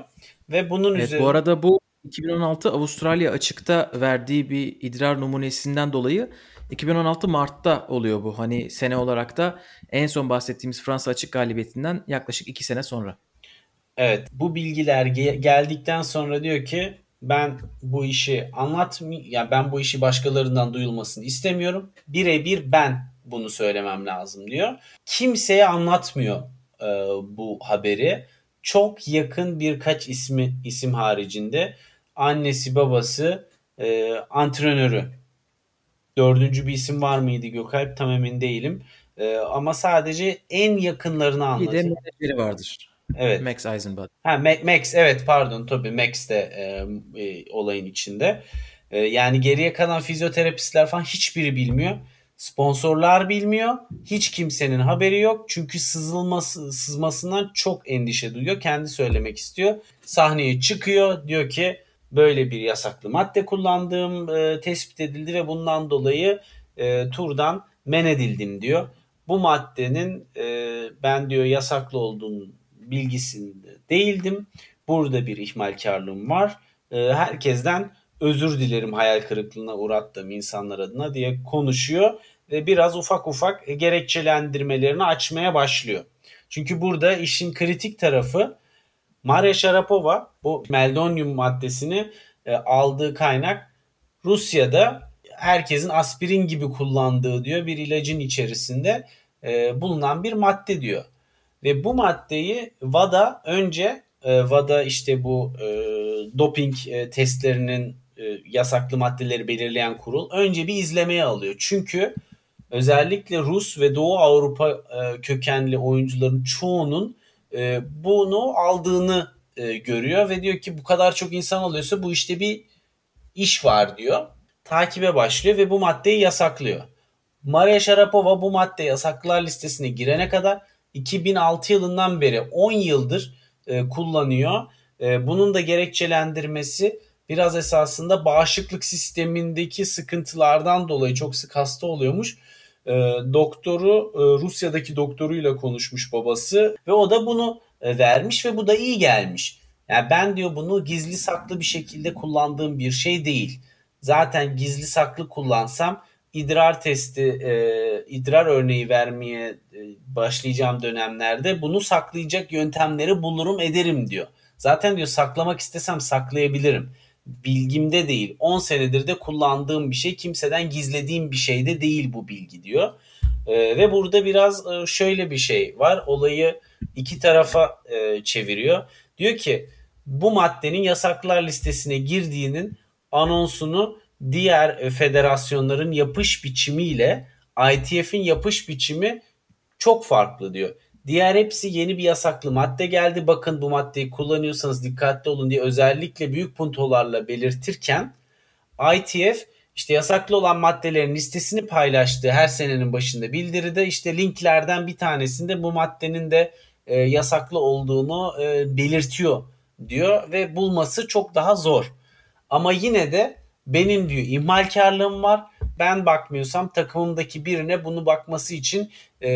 Ve bunun evet, üzerine... Bu arada bu 2016 Avustralya açıkta verdiği bir idrar numunesinden dolayı 2016 Mart'ta oluyor bu. Hani sene olarak da en son bahsettiğimiz Fransa açık galibiyetinden yaklaşık 2 sene sonra. Evet bu bilgiler geldikten sonra diyor ki ben bu işi anlatmayayım. Yani ben bu işi başkalarından duyulmasını istemiyorum. Birebir ben bunu söylemem lazım diyor. Kimseye anlatmıyor e, bu haberi. Çok yakın birkaç ismi isim haricinde annesi babası e, antrenörü Dördüncü bir isim var mıydı Gökalp tam emin değilim. Ee, ama sadece en yakınlarını anlatıyor. Bir de menajeri vardır. Evet. Max Eisenbach. Ha Max evet pardon tabii Max de e, e, olayın içinde. E, yani geriye kalan fizyoterapistler falan hiçbiri bilmiyor. Sponsorlar bilmiyor. Hiç kimsenin haberi yok. Çünkü sızılması, sızmasından çok endişe duyuyor. Kendi söylemek istiyor. Sahneye çıkıyor. Diyor ki böyle bir yasaklı madde kullandığım e, tespit edildi ve bundan dolayı e, turdan men edildim diyor. Bu maddenin e, ben diyor yasaklı olduğum bilgisinde değildim. Burada bir ihmalkarlığım var. E, herkesten özür dilerim hayal kırıklığına uğrattığım insanlar adına diye konuşuyor ve biraz ufak ufak gerekçelendirmelerini açmaya başlıyor. Çünkü burada işin kritik tarafı Maria Sharapova bu meldonium maddesini e, aldığı kaynak Rusya'da herkesin aspirin gibi kullandığı diyor bir ilacın içerisinde e, bulunan bir madde diyor. Ve bu maddeyi WADA önce e, WADA işte bu e, doping e, testlerinin e, yasaklı maddeleri belirleyen kurul önce bir izlemeye alıyor. Çünkü özellikle Rus ve Doğu Avrupa e, kökenli oyuncuların çoğunun e, bunu aldığını e, görüyor ve diyor ki bu kadar çok insan alıyorsa bu işte bir iş var diyor. Takibe başlıyor ve bu maddeyi yasaklıyor. Maria Sharapova bu madde yasaklar listesine girene kadar 2006 yılından beri 10 yıldır e, kullanıyor. E, bunun da gerekçelendirmesi biraz esasında bağışıklık sistemindeki sıkıntılardan dolayı çok sık hasta oluyormuş. E, doktoru e, Rusya'daki doktoruyla konuşmuş babası ve o da bunu e, vermiş ve bu da iyi gelmiş. Yani ben diyor bunu gizli saklı bir şekilde kullandığım bir şey değil. Zaten gizli saklı kullansam idrar testi, e, idrar örneği vermeye e, başlayacağım dönemlerde bunu saklayacak yöntemleri bulurum ederim diyor. Zaten diyor saklamak istesem saklayabilirim. Bilgimde değil. 10 senedir de kullandığım bir şey. Kimseden gizlediğim bir şey de değil bu bilgi diyor. E, ve burada biraz e, şöyle bir şey var. Olayı iki tarafa e, çeviriyor. Diyor ki bu maddenin yasaklar listesine girdiğinin anonsunu diğer e, federasyonların yapış biçimiyle ITF'in yapış biçimi çok farklı diyor. Diğer hepsi yeni bir yasaklı madde geldi. Bakın bu maddeyi kullanıyorsanız dikkatli olun diye özellikle büyük puntolarla belirtirken ITF işte yasaklı olan maddelerin listesini paylaştığı her senenin başında bildiride işte linklerden bir tanesinde bu maddenin de e, yasaklı olduğunu e, belirtiyor diyor ve bulması çok daha zor. Ama yine de benim diyor ihmalkarlığım var. Ben bakmıyorsam takımımdaki birine bunu bakması için e,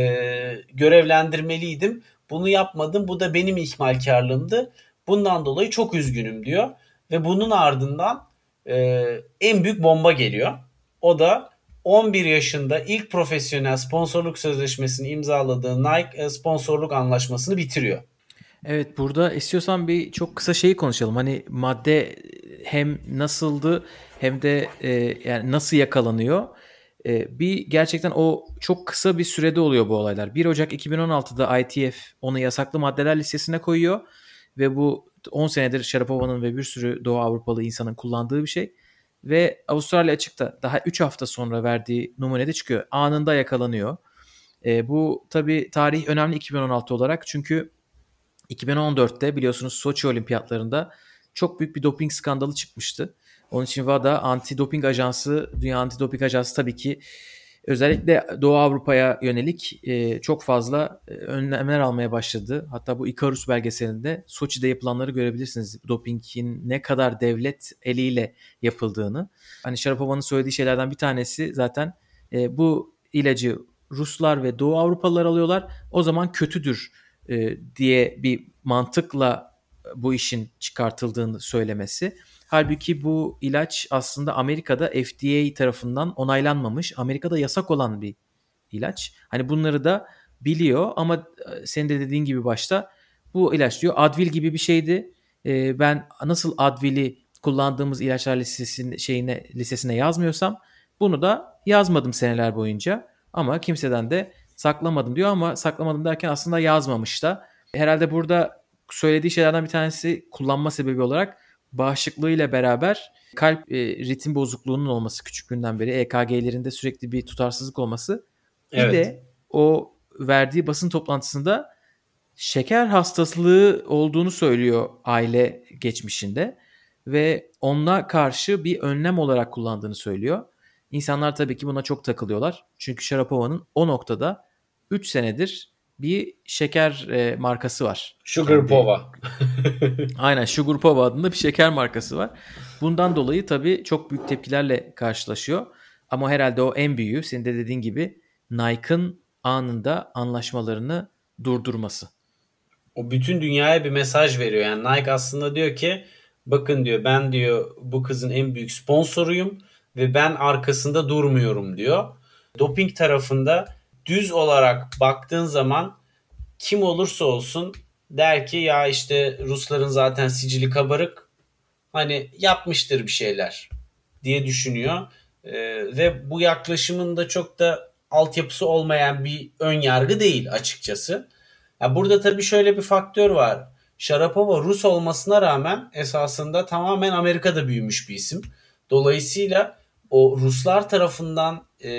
görevlendirmeliydim. Bunu yapmadım. Bu da benim ihmalkarlığımdı. Bundan dolayı çok üzgünüm diyor. Ve bunun ardından e, en büyük bomba geliyor. O da 11 yaşında ilk profesyonel sponsorluk sözleşmesini imzaladığı Nike e, sponsorluk anlaşmasını bitiriyor. Evet burada istiyorsan bir çok kısa şeyi konuşalım. Hani madde hem nasıldı hem de e, yani nasıl yakalanıyor. E, bir gerçekten o çok kısa bir sürede oluyor bu olaylar. 1 Ocak 2016'da ITF onu yasaklı maddeler listesine koyuyor ve bu 10 senedir Sharapova'nın ve bir sürü Doğu Avrupalı insanın kullandığı bir şey. Ve Avustralya açıkta daha 3 hafta sonra verdiği numunede çıkıyor. Anında yakalanıyor. E, bu tabi tarih önemli 2016 olarak çünkü 2014'te biliyorsunuz Soçi olimpiyatlarında çok büyük bir doping skandalı çıkmıştı. Onun için WADA anti-doping ajansı, Dünya Anti-Doping Ajansı tabii ki özellikle Doğu Avrupa'ya yönelik e, çok fazla e, önlemler almaya başladı. Hatta bu Icarus belgeselinde Soçi'de yapılanları görebilirsiniz. Dopingin ne kadar devlet eliyle yapıldığını. Hani Sharapova'nın söylediği şeylerden bir tanesi zaten e, bu ilacı Ruslar ve Doğu Avrupalılar alıyorlar. O zaman kötüdür e, diye bir mantıkla bu işin çıkartıldığını söylemesi. Halbuki bu ilaç aslında Amerika'da FDA tarafından onaylanmamış, Amerika'da yasak olan bir ilaç. Hani bunları da biliyor ama e, senin de dediğin gibi başta bu ilaç diyor Advil gibi bir şeydi. E, ben nasıl Advil'i kullandığımız ilaçlar listesine, şeyine, listesine yazmıyorsam bunu da yazmadım seneler boyunca. Ama kimseden de saklamadım diyor ama saklamadım derken aslında yazmamış da. Herhalde burada söylediği şeylerden bir tanesi kullanma sebebi olarak bağışıklığı ile beraber kalp e, ritim bozukluğunun olması küçüklüğünden beri EKG'lerinde sürekli bir tutarsızlık olması. Evet. Bir de o verdiği basın toplantısında şeker hastalığı olduğunu söylüyor aile geçmişinde ve onunla karşı bir önlem olarak kullandığını söylüyor. İnsanlar tabii ki buna çok takılıyorlar. Çünkü Sharapova'nın o noktada 3 senedir bir şeker e, markası var. Sugar Pova. Aynen Sugar Pova adında bir şeker markası var. Bundan dolayı tabii çok büyük tepkilerle karşılaşıyor. Ama herhalde o en büyüğü senin de dediğin gibi Nike'ın anında anlaşmalarını durdurması. O bütün dünyaya bir mesaj veriyor. Yani Nike aslında diyor ki bakın diyor ben diyor bu kızın en büyük sponsoruyum ve ben arkasında durmuyorum diyor. doping tarafında düz olarak baktığın zaman kim olursa olsun der ki ya işte Rusların zaten sicili kabarık hani yapmıştır bir şeyler diye düşünüyor. Ee, ve bu yaklaşımın da çok da altyapısı olmayan bir ön yargı değil açıkçası. Ya burada tabii şöyle bir faktör var. Sharapova Rus olmasına rağmen esasında tamamen Amerika'da büyümüş bir isim. Dolayısıyla o Ruslar tarafından e,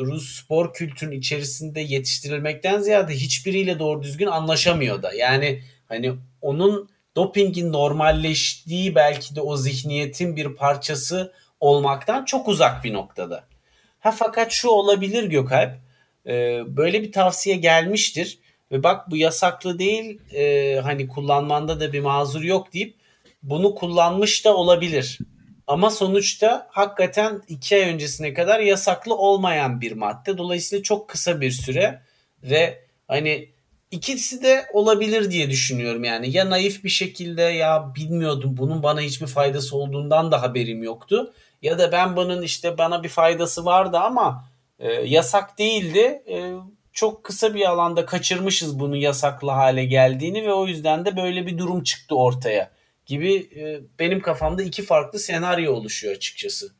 Rus spor kültürünün içerisinde yetiştirilmekten ziyade hiçbiriyle doğru düzgün anlaşamıyor da. Yani hani onun dopingin normalleştiği belki de o zihniyetin bir parçası olmaktan çok uzak bir noktada. Ha fakat şu olabilir Gökalp. E, böyle bir tavsiye gelmiştir ve bak bu yasaklı değil e, hani kullanmanda da bir mazur yok deyip bunu kullanmış da olabilir. Ama sonuçta hakikaten iki ay öncesine kadar yasaklı olmayan bir madde. Dolayısıyla çok kısa bir süre ve hani ikisi de olabilir diye düşünüyorum yani. Ya naif bir şekilde ya bilmiyordum bunun bana hiçbir faydası olduğundan da haberim yoktu. Ya da ben bunun işte bana bir faydası vardı ama e, yasak değildi. E, çok kısa bir alanda kaçırmışız bunun yasaklı hale geldiğini ve o yüzden de böyle bir durum çıktı ortaya gibi e, benim kafamda iki farklı senaryo oluşuyor açıkçası.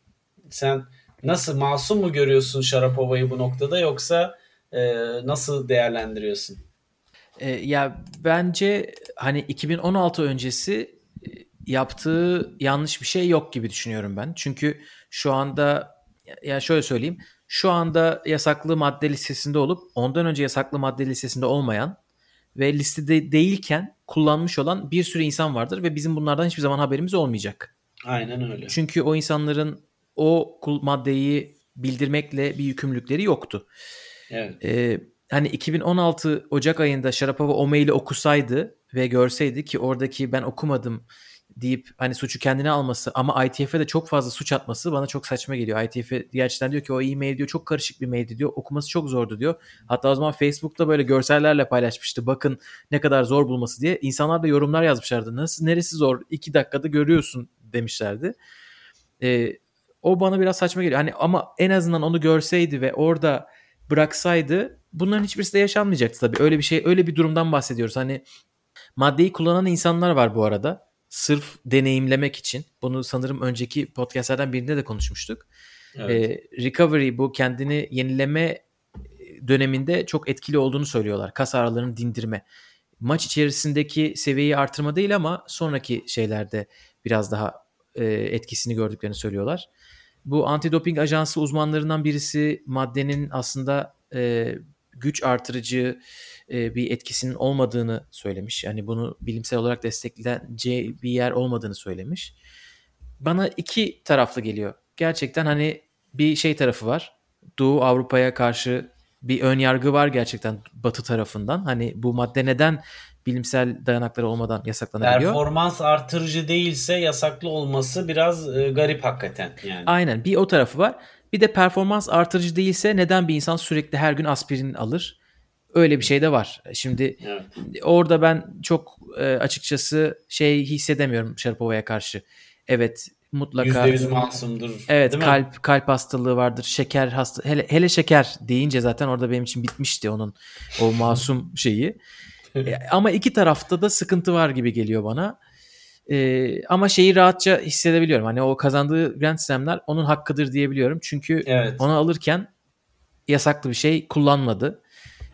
Sen nasıl masum mu görüyorsun Şarapova'yı bu noktada yoksa e, nasıl değerlendiriyorsun? E, ya bence hani 2016 öncesi yaptığı yanlış bir şey yok gibi düşünüyorum ben. Çünkü şu anda ya şöyle söyleyeyim. Şu anda yasaklı madde listesinde olup ondan önce yasaklı madde listesinde olmayan ve listede değilken kullanmış olan bir sürü insan vardır ve bizim bunlardan hiçbir zaman haberimiz olmayacak. Aynen öyle. Çünkü o insanların o maddeyi bildirmekle bir yükümlülükleri yoktu. Evet. Ee, hani 2016 Ocak ayında Sharapova o maili okusaydı ve görseydi ki oradaki ben okumadım deyip hani suçu kendine alması ama ITF'e de çok fazla suç atması bana çok saçma geliyor. ITF gerçekten diyor ki o e-mail diyor çok karışık bir maildi diyor. Okuması çok zordu diyor. Hatta o zaman Facebook'ta böyle görsellerle paylaşmıştı. Bakın ne kadar zor bulması diye. İnsanlar da yorumlar yazmışlardı. Nasıl neresi zor? İki dakikada görüyorsun demişlerdi. Ee, o bana biraz saçma geliyor. Hani ama en azından onu görseydi ve orada bıraksaydı bunların hiçbirisi de yaşanmayacaktı tabii. Öyle bir şey, öyle bir durumdan bahsediyoruz. Hani maddeyi kullanan insanlar var bu arada sırf deneyimlemek için. Bunu sanırım önceki podcastlerden birinde de konuşmuştuk. Evet. E, recovery bu kendini yenileme döneminde çok etkili olduğunu söylüyorlar. Kas ağrılarını dindirme. Maç içerisindeki seviyeyi artırma değil ama sonraki şeylerde biraz daha e, etkisini gördüklerini söylüyorlar. Bu antidoping ajansı uzmanlarından birisi maddenin aslında e, güç artırıcı e, bir etkisinin olmadığını söylemiş. Yani bunu bilimsel olarak destekleneceği bir yer olmadığını söylemiş. Bana iki taraflı geliyor. Gerçekten hani bir şey tarafı var. Doğu Avrupa'ya karşı bir ön yargı var gerçekten Batı tarafından. Hani bu madde neden bilimsel dayanakları olmadan yasaklanabiliyor? Performans artırıcı değilse yasaklı olması biraz e, garip hakikaten yani. Aynen bir o tarafı var. Bir de performans artırıcı değilse neden bir insan sürekli her gün aspirin alır? Öyle bir şey de var. Şimdi evet. orada ben çok e, açıkçası şey hissedemiyorum Şarapova'ya karşı. Evet mutlaka %100 masumdur. Evet kalp mi? kalp hastalığı vardır. Şeker hasta hele, hele şeker deyince zaten orada benim için bitmişti onun o masum şeyi. e, ama iki tarafta da sıkıntı var gibi geliyor bana. E, ama şeyi rahatça hissedebiliyorum. Hani o kazandığı Grand Slam'ler onun hakkıdır diyebiliyorum. Çünkü evet. onu alırken yasaklı bir şey kullanmadı.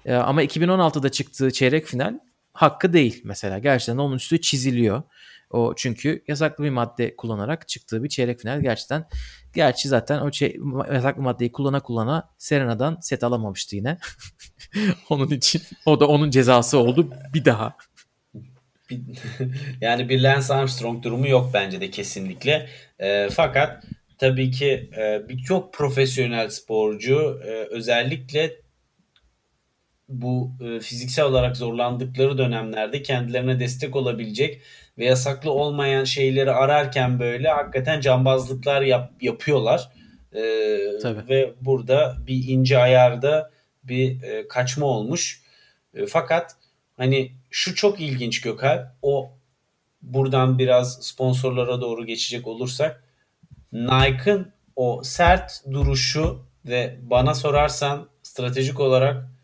E, ama 2016'da çıktığı çeyrek final hakkı değil mesela. Gerçekten onun üstü çiziliyor. O çünkü yasaklı bir madde kullanarak çıktığı bir çeyrek final gerçekten. Gerçi zaten o şey, yasaklı maddeyi kullana kullana Serena'dan set alamamıştı yine. onun için o da onun cezası oldu bir daha. yani bir Lance Armstrong durumu yok bence de kesinlikle. E, fakat tabii ki e, birçok profesyonel sporcu e, özellikle bu e, fiziksel olarak zorlandıkları dönemlerde kendilerine destek olabilecek ve yasaklı olmayan şeyleri ararken böyle hakikaten cambazlıklar yap, yapıyorlar. E, Tabii. Ve burada bir ince ayarda bir e, kaçma olmuş. E, fakat hani şu çok ilginç Gökhan. O buradan biraz sponsorlara doğru geçecek olursak Nike'ın o sert duruşu ve bana sorarsan stratejik olarak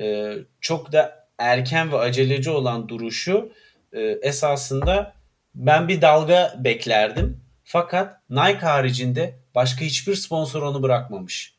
e, çok da erken ve aceleci olan duruşu e, esasında ben bir dalga beklerdim. Fakat Nike haricinde başka hiçbir sponsor onu bırakmamış.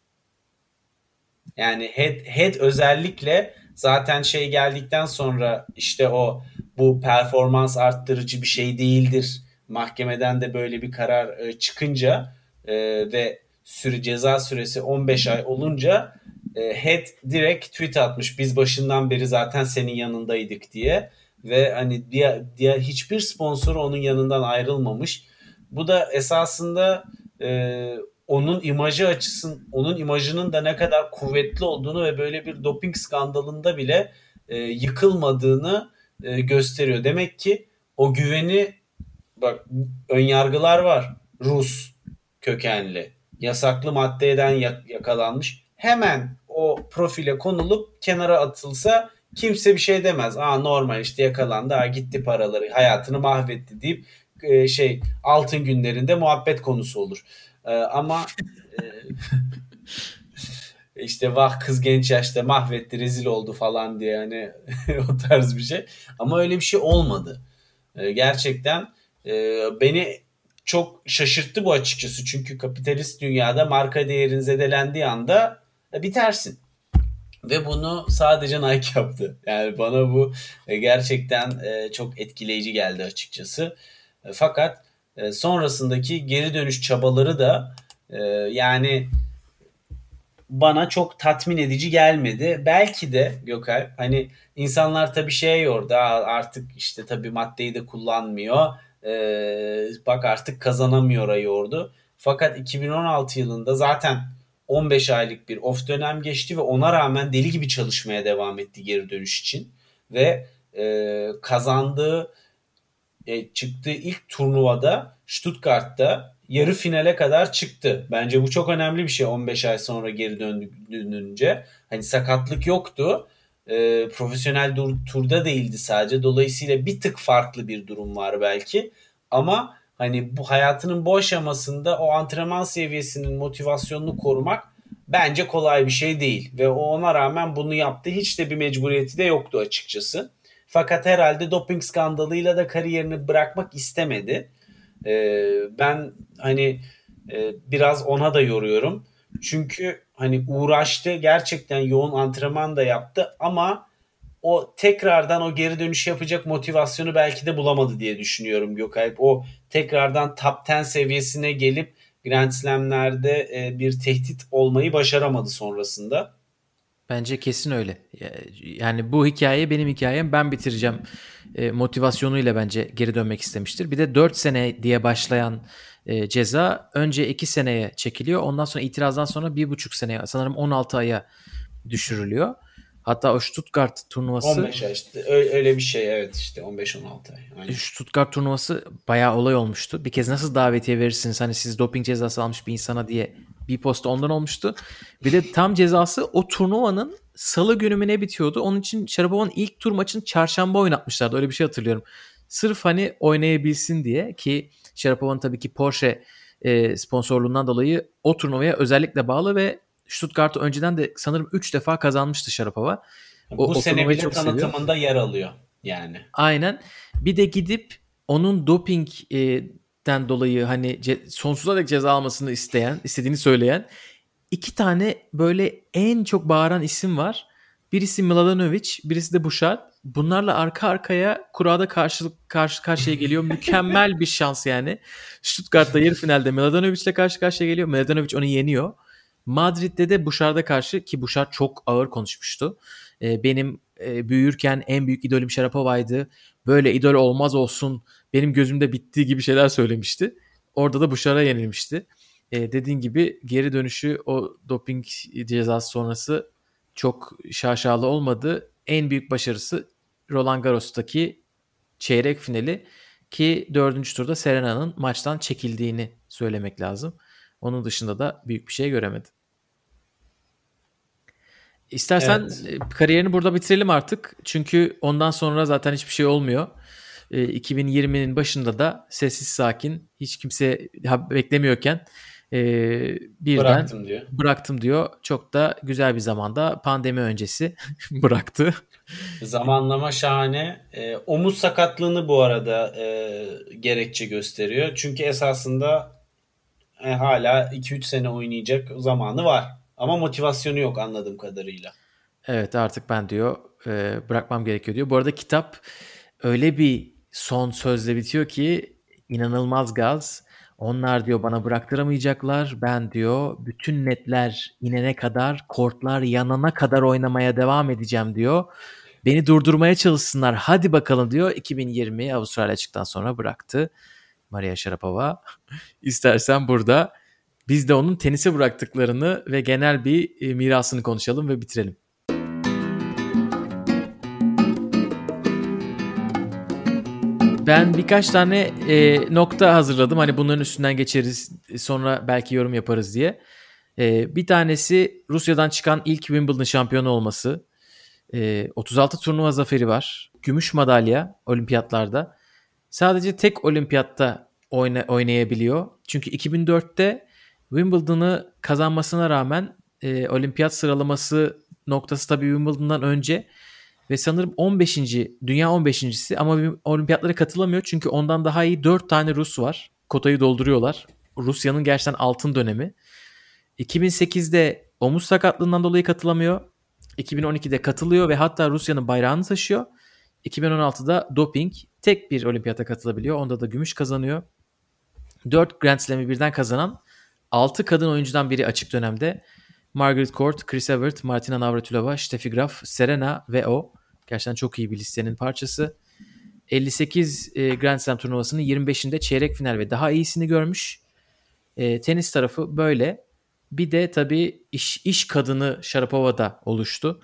Yani head, head özellikle zaten şey geldikten sonra işte o bu performans arttırıcı bir şey değildir. Mahkemeden de böyle bir karar e, çıkınca e, ve süre ceza süresi 15 ay olunca e, Head direkt tweet atmış. Biz başından beri zaten senin yanındaydık diye ve hani diğer, diğer hiçbir sponsor onun yanından ayrılmamış. Bu da esasında e, onun imajı açısın, onun imajının da ne kadar kuvvetli olduğunu ve böyle bir doping skandalında bile e, yıkılmadığını e, gösteriyor. Demek ki o güveni bak önyargılar var. Rus kökenli, yasaklı maddeden yakalanmış. Hemen o profile konulup kenara atılsa kimse bir şey demez. Aa normal işte yakalandı, ha gitti paraları, hayatını mahvetti deyip e, şey altın günlerinde muhabbet konusu olur. E, ama e, işte vah kız genç yaşta mahvetti, rezil oldu falan diye hani o tarz bir şey. Ama öyle bir şey olmadı. E, gerçekten e, beni çok şaşırttı bu açıkçası. Çünkü kapitalist dünyada marka değerin zedelendiği anda bitersin. Ve bunu sadece Nike yaptı. Yani bana bu e, gerçekten e, çok etkileyici geldi açıkçası. Fakat sonrasındaki geri dönüş çabaları da yani bana çok tatmin edici gelmedi. Belki de Gökay hani insanlar tabii şey yordu artık işte tabii maddeyi de kullanmıyor. bak artık kazanamıyor yordu. Fakat 2016 yılında zaten 15 aylık bir off dönem geçti ve ona rağmen deli gibi çalışmaya devam etti geri dönüş için. Ve e, kazandığı e, çıktığı ilk turnuvada Stuttgart'ta yarı finale kadar çıktı. Bence bu çok önemli bir şey 15 ay sonra geri dönünce. Hani sakatlık yoktu. E, profesyonel dur, turda değildi sadece. Dolayısıyla bir tık farklı bir durum var belki. Ama hani bu hayatının bu aşamasında o antrenman seviyesinin motivasyonunu korumak bence kolay bir şey değil. Ve o ona rağmen bunu yaptı. Hiç de bir mecburiyeti de yoktu açıkçası. Fakat herhalde doping skandalıyla da kariyerini bırakmak istemedi. Ee, ben hani e, biraz ona da yoruyorum. Çünkü hani uğraştı gerçekten yoğun antrenman da yaptı ama o tekrardan o geri dönüş yapacak motivasyonu belki de bulamadı diye düşünüyorum Gökalp. O tekrardan top 10 seviyesine gelip Grand Slam'lerde e, bir tehdit olmayı başaramadı sonrasında. Bence kesin öyle. Yani bu hikaye benim hikayem ben bitireceğim e, motivasyonuyla bence geri dönmek istemiştir. Bir de 4 sene diye başlayan e, ceza önce 2 seneye çekiliyor. Ondan sonra itirazdan sonra 1,5 seneye sanırım 16 aya düşürülüyor. Hatta o Stuttgart turnuvası 15 ay işte öyle bir şey evet işte 15 16 ay. Aynen. Stuttgart turnuvası bayağı olay olmuştu. Bir kez nasıl davetiye verirsiniz hani siz doping cezası almış bir insana diye bir posta ondan olmuştu. Bir de tam cezası o turnuvanın salı günü mü ne bitiyordu? Onun için Sharapova'nın ilk tur maçını çarşamba oynatmışlardı. Öyle bir şey hatırlıyorum. Sırf hani oynayabilsin diye ki Sharapova'nın tabii ki Porsche e, sponsorluğundan dolayı o turnuvaya özellikle bağlı ve Stuttgart'ı önceden de sanırım 3 defa kazanmıştı Şarapova. O, Bu sene bile çok tanıtımında seviyor. yer alıyor yani. Aynen. Bir de gidip onun dopingden dolayı hani ce- sonsuza dek ceza almasını isteyen, istediğini söyleyen iki tane böyle en çok bağıran isim var. Birisi Mladenovic, birisi de Bouchard. Bunlarla arka arkaya kurada karşılık karşı karşıya geliyor. Mükemmel bir şans yani. Stuttgart'ta yarı finalde Mladenovic ile karşı karşıya geliyor. Mladenovic onu yeniyor. Madrid'de de Bouchard'a karşı ki Bouchard çok ağır konuşmuştu. E, benim e, büyürken en büyük idolüm Sharapova'ydı. Böyle idol olmaz olsun. Benim gözümde bittiği gibi şeyler söylemişti. Orada da Bouchard'a yenilmişti. E, dediğin gibi geri dönüşü o doping cezası sonrası çok şaşalı olmadı. En büyük başarısı Roland Garros'taki çeyrek finali ki dördüncü turda Serena'nın maçtan çekildiğini söylemek lazım. Onun dışında da büyük bir şey göremedim. İstersen evet. E, kariyerini burada bitirelim artık. Çünkü ondan sonra zaten hiçbir şey olmuyor. 2020'nin e, başında da sessiz sakin hiç kimse beklemiyorken e, birden Bıraktım diyor. bıraktım diyor. Çok da güzel bir zamanda pandemi öncesi bıraktı. Zamanlama şahane. E, omuz sakatlığını bu arada e, gerekçe gösteriyor. Çünkü esasında e, hala 2-3 sene oynayacak zamanı var. Ama motivasyonu yok anladığım kadarıyla. Evet artık ben diyor e, bırakmam gerekiyor diyor. Bu arada kitap öyle bir son sözle bitiyor ki inanılmaz gaz. Onlar diyor bana bıraktıramayacaklar. Ben diyor bütün netler inene kadar, kortlar yanana kadar oynamaya devam edeceğim diyor. Beni durdurmaya çalışsınlar. Hadi bakalım diyor. 2020 Avustralya çıktıktan sonra bıraktı. Maria Sharapova. İstersen burada biz de onun tenise bıraktıklarını ve genel bir e, mirasını konuşalım ve bitirelim. Ben birkaç tane e, nokta hazırladım. Hani bunların üstünden geçeriz. Sonra belki yorum yaparız diye. E, bir tanesi Rusya'dan çıkan ilk Wimbledon şampiyonu olması. E, 36 turnuva zaferi var. Gümüş madalya olimpiyatlarda. Sadece tek olimpiyatta oyna, oynayabiliyor. Çünkü 2004'te Wimbledon'ı kazanmasına rağmen e, olimpiyat sıralaması noktası tabii Wimbledon'dan önce ve sanırım 15. dünya 15.si ama olimpiyatlara katılamıyor çünkü ondan daha iyi 4 tane Rus var. Kotayı dolduruyorlar. Rusya'nın gerçekten altın dönemi. 2008'de omuz sakatlığından dolayı katılamıyor. 2012'de katılıyor ve hatta Rusya'nın bayrağını taşıyor. 2016'da doping tek bir olimpiyata katılabiliyor. Onda da gümüş kazanıyor. 4 Grand Slam'i birden kazanan 6 kadın oyuncudan biri açık dönemde. Margaret Court, Chris Evert, Martina Navratilova, Steffi Graf, Serena ve o. Gerçekten çok iyi bir listenin parçası. 58 e, Grand Slam turnuvasının 25'inde çeyrek final ve daha iyisini görmüş. E, tenis tarafı böyle. Bir de tabii iş, iş kadını Sharapova'da oluştu.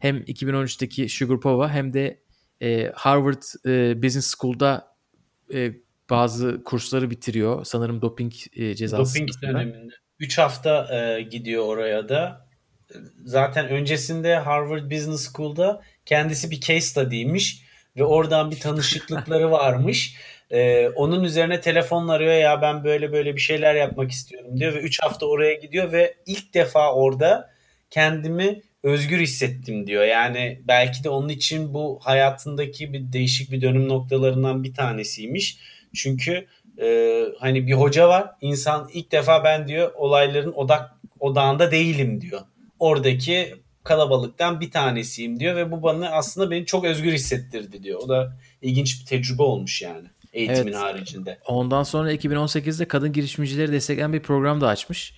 Hem 2013'teki Sugarpova hem de e, Harvard e, Business School'da e, bazı kursları bitiriyor. Sanırım doping e, cezası. Doping döneminde. 3 hafta e, gidiyor oraya da. Zaten öncesinde Harvard Business School'da kendisi bir case study'ymiş ve oradan bir tanışıklıkları varmış. Ee, onun üzerine telefonla arıyor ya ben böyle böyle bir şeyler yapmak istiyorum diyor ve 3 hafta oraya gidiyor ve ilk defa orada kendimi özgür hissettim diyor. Yani belki de onun için bu hayatındaki bir değişik bir dönüm noktalarından bir tanesiymiş. Çünkü e, hani bir hoca var insan ilk defa ben diyor olayların odak odağında değilim diyor. Oradaki kalabalıktan bir tanesiyim diyor ve bu bana aslında beni çok özgür hissettirdi diyor. O da ilginç bir tecrübe olmuş yani eğitimin evet. haricinde. Ondan sonra 2018'de kadın girişimcileri destekleyen bir program da açmış.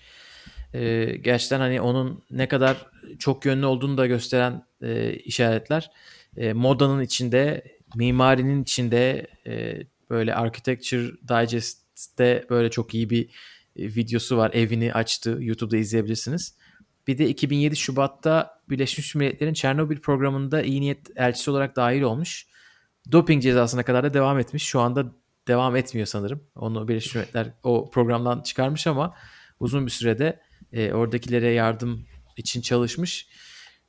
Ee, gerçekten hani onun ne kadar çok yönlü olduğunu da gösteren e, işaretler. E, modanın içinde, mimarinin içinde, e, böyle Architecture Digest'te böyle çok iyi bir e, videosu var. Evini açtı. YouTube'da izleyebilirsiniz. Bir de 2007 Şubat'ta Birleşmiş Milletler'in Çernobil programında iyi niyet elçisi olarak dahil olmuş. Doping cezasına kadar da devam etmiş. Şu anda devam etmiyor sanırım. Onu Birleşmiş Milletler o programdan çıkarmış ama uzun bir sürede e, oradakilere yardım için çalışmış.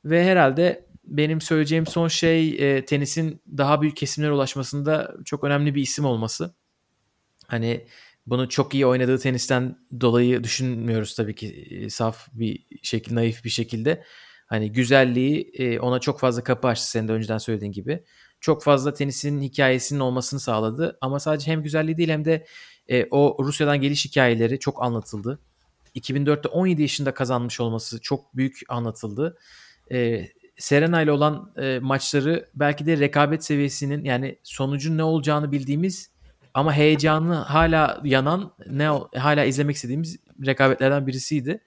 Ve herhalde benim söyleyeceğim son şey e, tenisin daha büyük kesimlere ulaşmasında çok önemli bir isim olması. Hani bunu çok iyi oynadığı tenisten dolayı düşünmüyoruz tabii ki e, saf bir şekilde, naif bir şekilde. Hani güzelliği e, ona çok fazla kapı açtı senin de önceden söylediğin gibi. Çok fazla tenisin hikayesinin olmasını sağladı. Ama sadece hem güzelliği değil hem de e, o Rusya'dan geliş hikayeleri çok anlatıldı. 2004'te 17 yaşında kazanmış olması çok büyük anlatıldı. E, Serena ile olan e, maçları belki de rekabet seviyesinin yani sonucun ne olacağını bildiğimiz ama heyecanı hala yanan ne hala izlemek istediğimiz rekabetlerden birisiydi.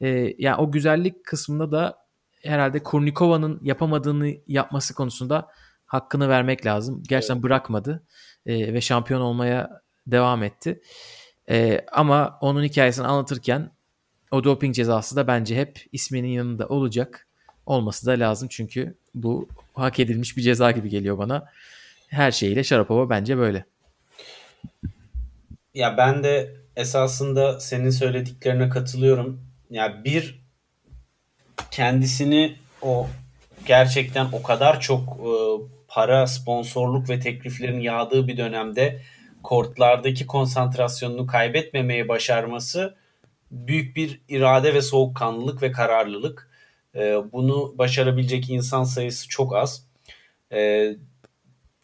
E, yani o güzellik kısmında da herhalde Kurnikova'nın yapamadığını yapması konusunda hakkını vermek lazım. Gerçekten evet. bırakmadı e, ve şampiyon olmaya devam etti. E, ama onun hikayesini anlatırken o doping cezası da bence hep isminin yanında olacak olması da lazım çünkü bu hak edilmiş bir ceza gibi geliyor bana. Her şeyiyle Sharapova bence böyle. Ya ben de esasında senin söylediklerine katılıyorum. Ya bir kendisini o gerçekten o kadar çok e, para, sponsorluk ve tekliflerin yağdığı bir dönemde kortlardaki konsantrasyonunu kaybetmemeyi başarması büyük bir irade ve soğukkanlılık ve kararlılık. E, bunu başarabilecek insan sayısı çok az. E,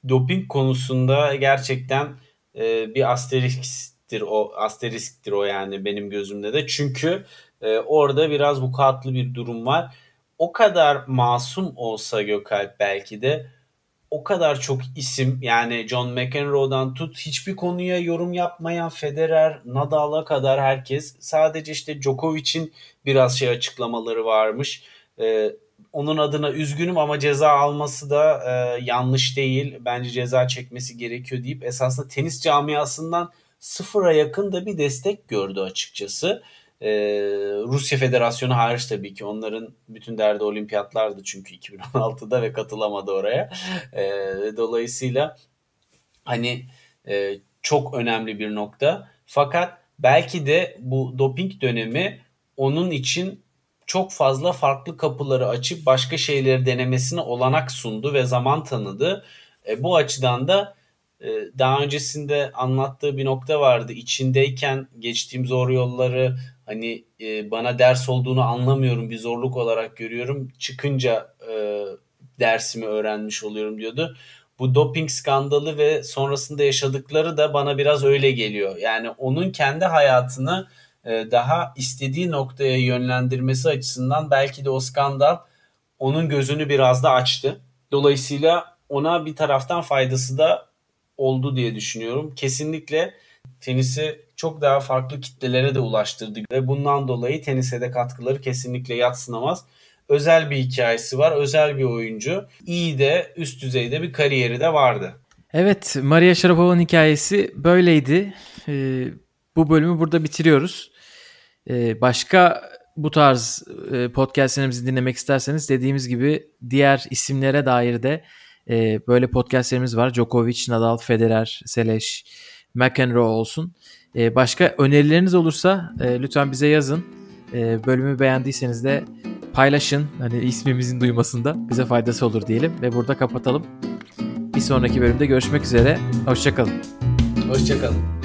doping konusunda gerçekten e, bir asterisktir o asterisktir o yani benim gözümde de. Çünkü e, orada biraz vukuatlı bir durum var. O kadar masum olsa Gökalp belki de o kadar çok isim yani John McEnroe'dan tut hiçbir konuya yorum yapmayan Federer, Nadal'a kadar herkes sadece işte Djokovic'in biraz şey açıklamaları varmış. Ee, onun adına üzgünüm ama ceza alması da e, yanlış değil. Bence ceza çekmesi gerekiyor deyip esasında tenis camiasından sıfıra yakın da bir destek gördü açıkçası. Ee, Rusya Federasyonu hariç tabii ki onların bütün derdi olimpiyatlardı çünkü 2016'da ve katılamadı oraya. Ee, dolayısıyla hani e, çok önemli bir nokta. Fakat belki de bu doping dönemi onun için çok fazla farklı kapıları açıp başka şeyleri denemesine olanak sundu ve zaman tanıdı. E, bu açıdan da e, daha öncesinde anlattığı bir nokta vardı. İçindeyken geçtiğim zor yolları hani e, bana ders olduğunu anlamıyorum bir zorluk olarak görüyorum. Çıkınca e, dersimi öğrenmiş oluyorum diyordu. Bu doping skandalı ve sonrasında yaşadıkları da bana biraz öyle geliyor. Yani onun kendi hayatını e, daha istediği noktaya yönlendirmesi açısından belki de o skandal onun gözünü biraz da açtı. Dolayısıyla ona bir taraftan faydası da oldu diye düşünüyorum. Kesinlikle tenisi çok daha farklı kitlelere de ulaştırdı ve bundan dolayı tenise de katkıları kesinlikle yatsınamaz. Özel bir hikayesi var, özel bir oyuncu. İyi de üst düzeyde bir kariyeri de vardı. Evet, Maria Sharapova'nın hikayesi böyleydi. Ee, bu bölümü burada bitiriyoruz. Ee, başka bu tarz e, podcastlerimizi dinlemek isterseniz dediğimiz gibi diğer isimlere dair de e, böyle podcastlerimiz var. Djokovic, Nadal, Federer, Seleş, McEnroe olsun. E, başka önerileriniz olursa e, lütfen bize yazın. E, bölümü beğendiyseniz de paylaşın. Hani ismimizin duymasında bize faydası olur diyelim ve burada kapatalım. Bir sonraki bölümde görüşmek üzere. Hoşçakalın. Hoşçakalın.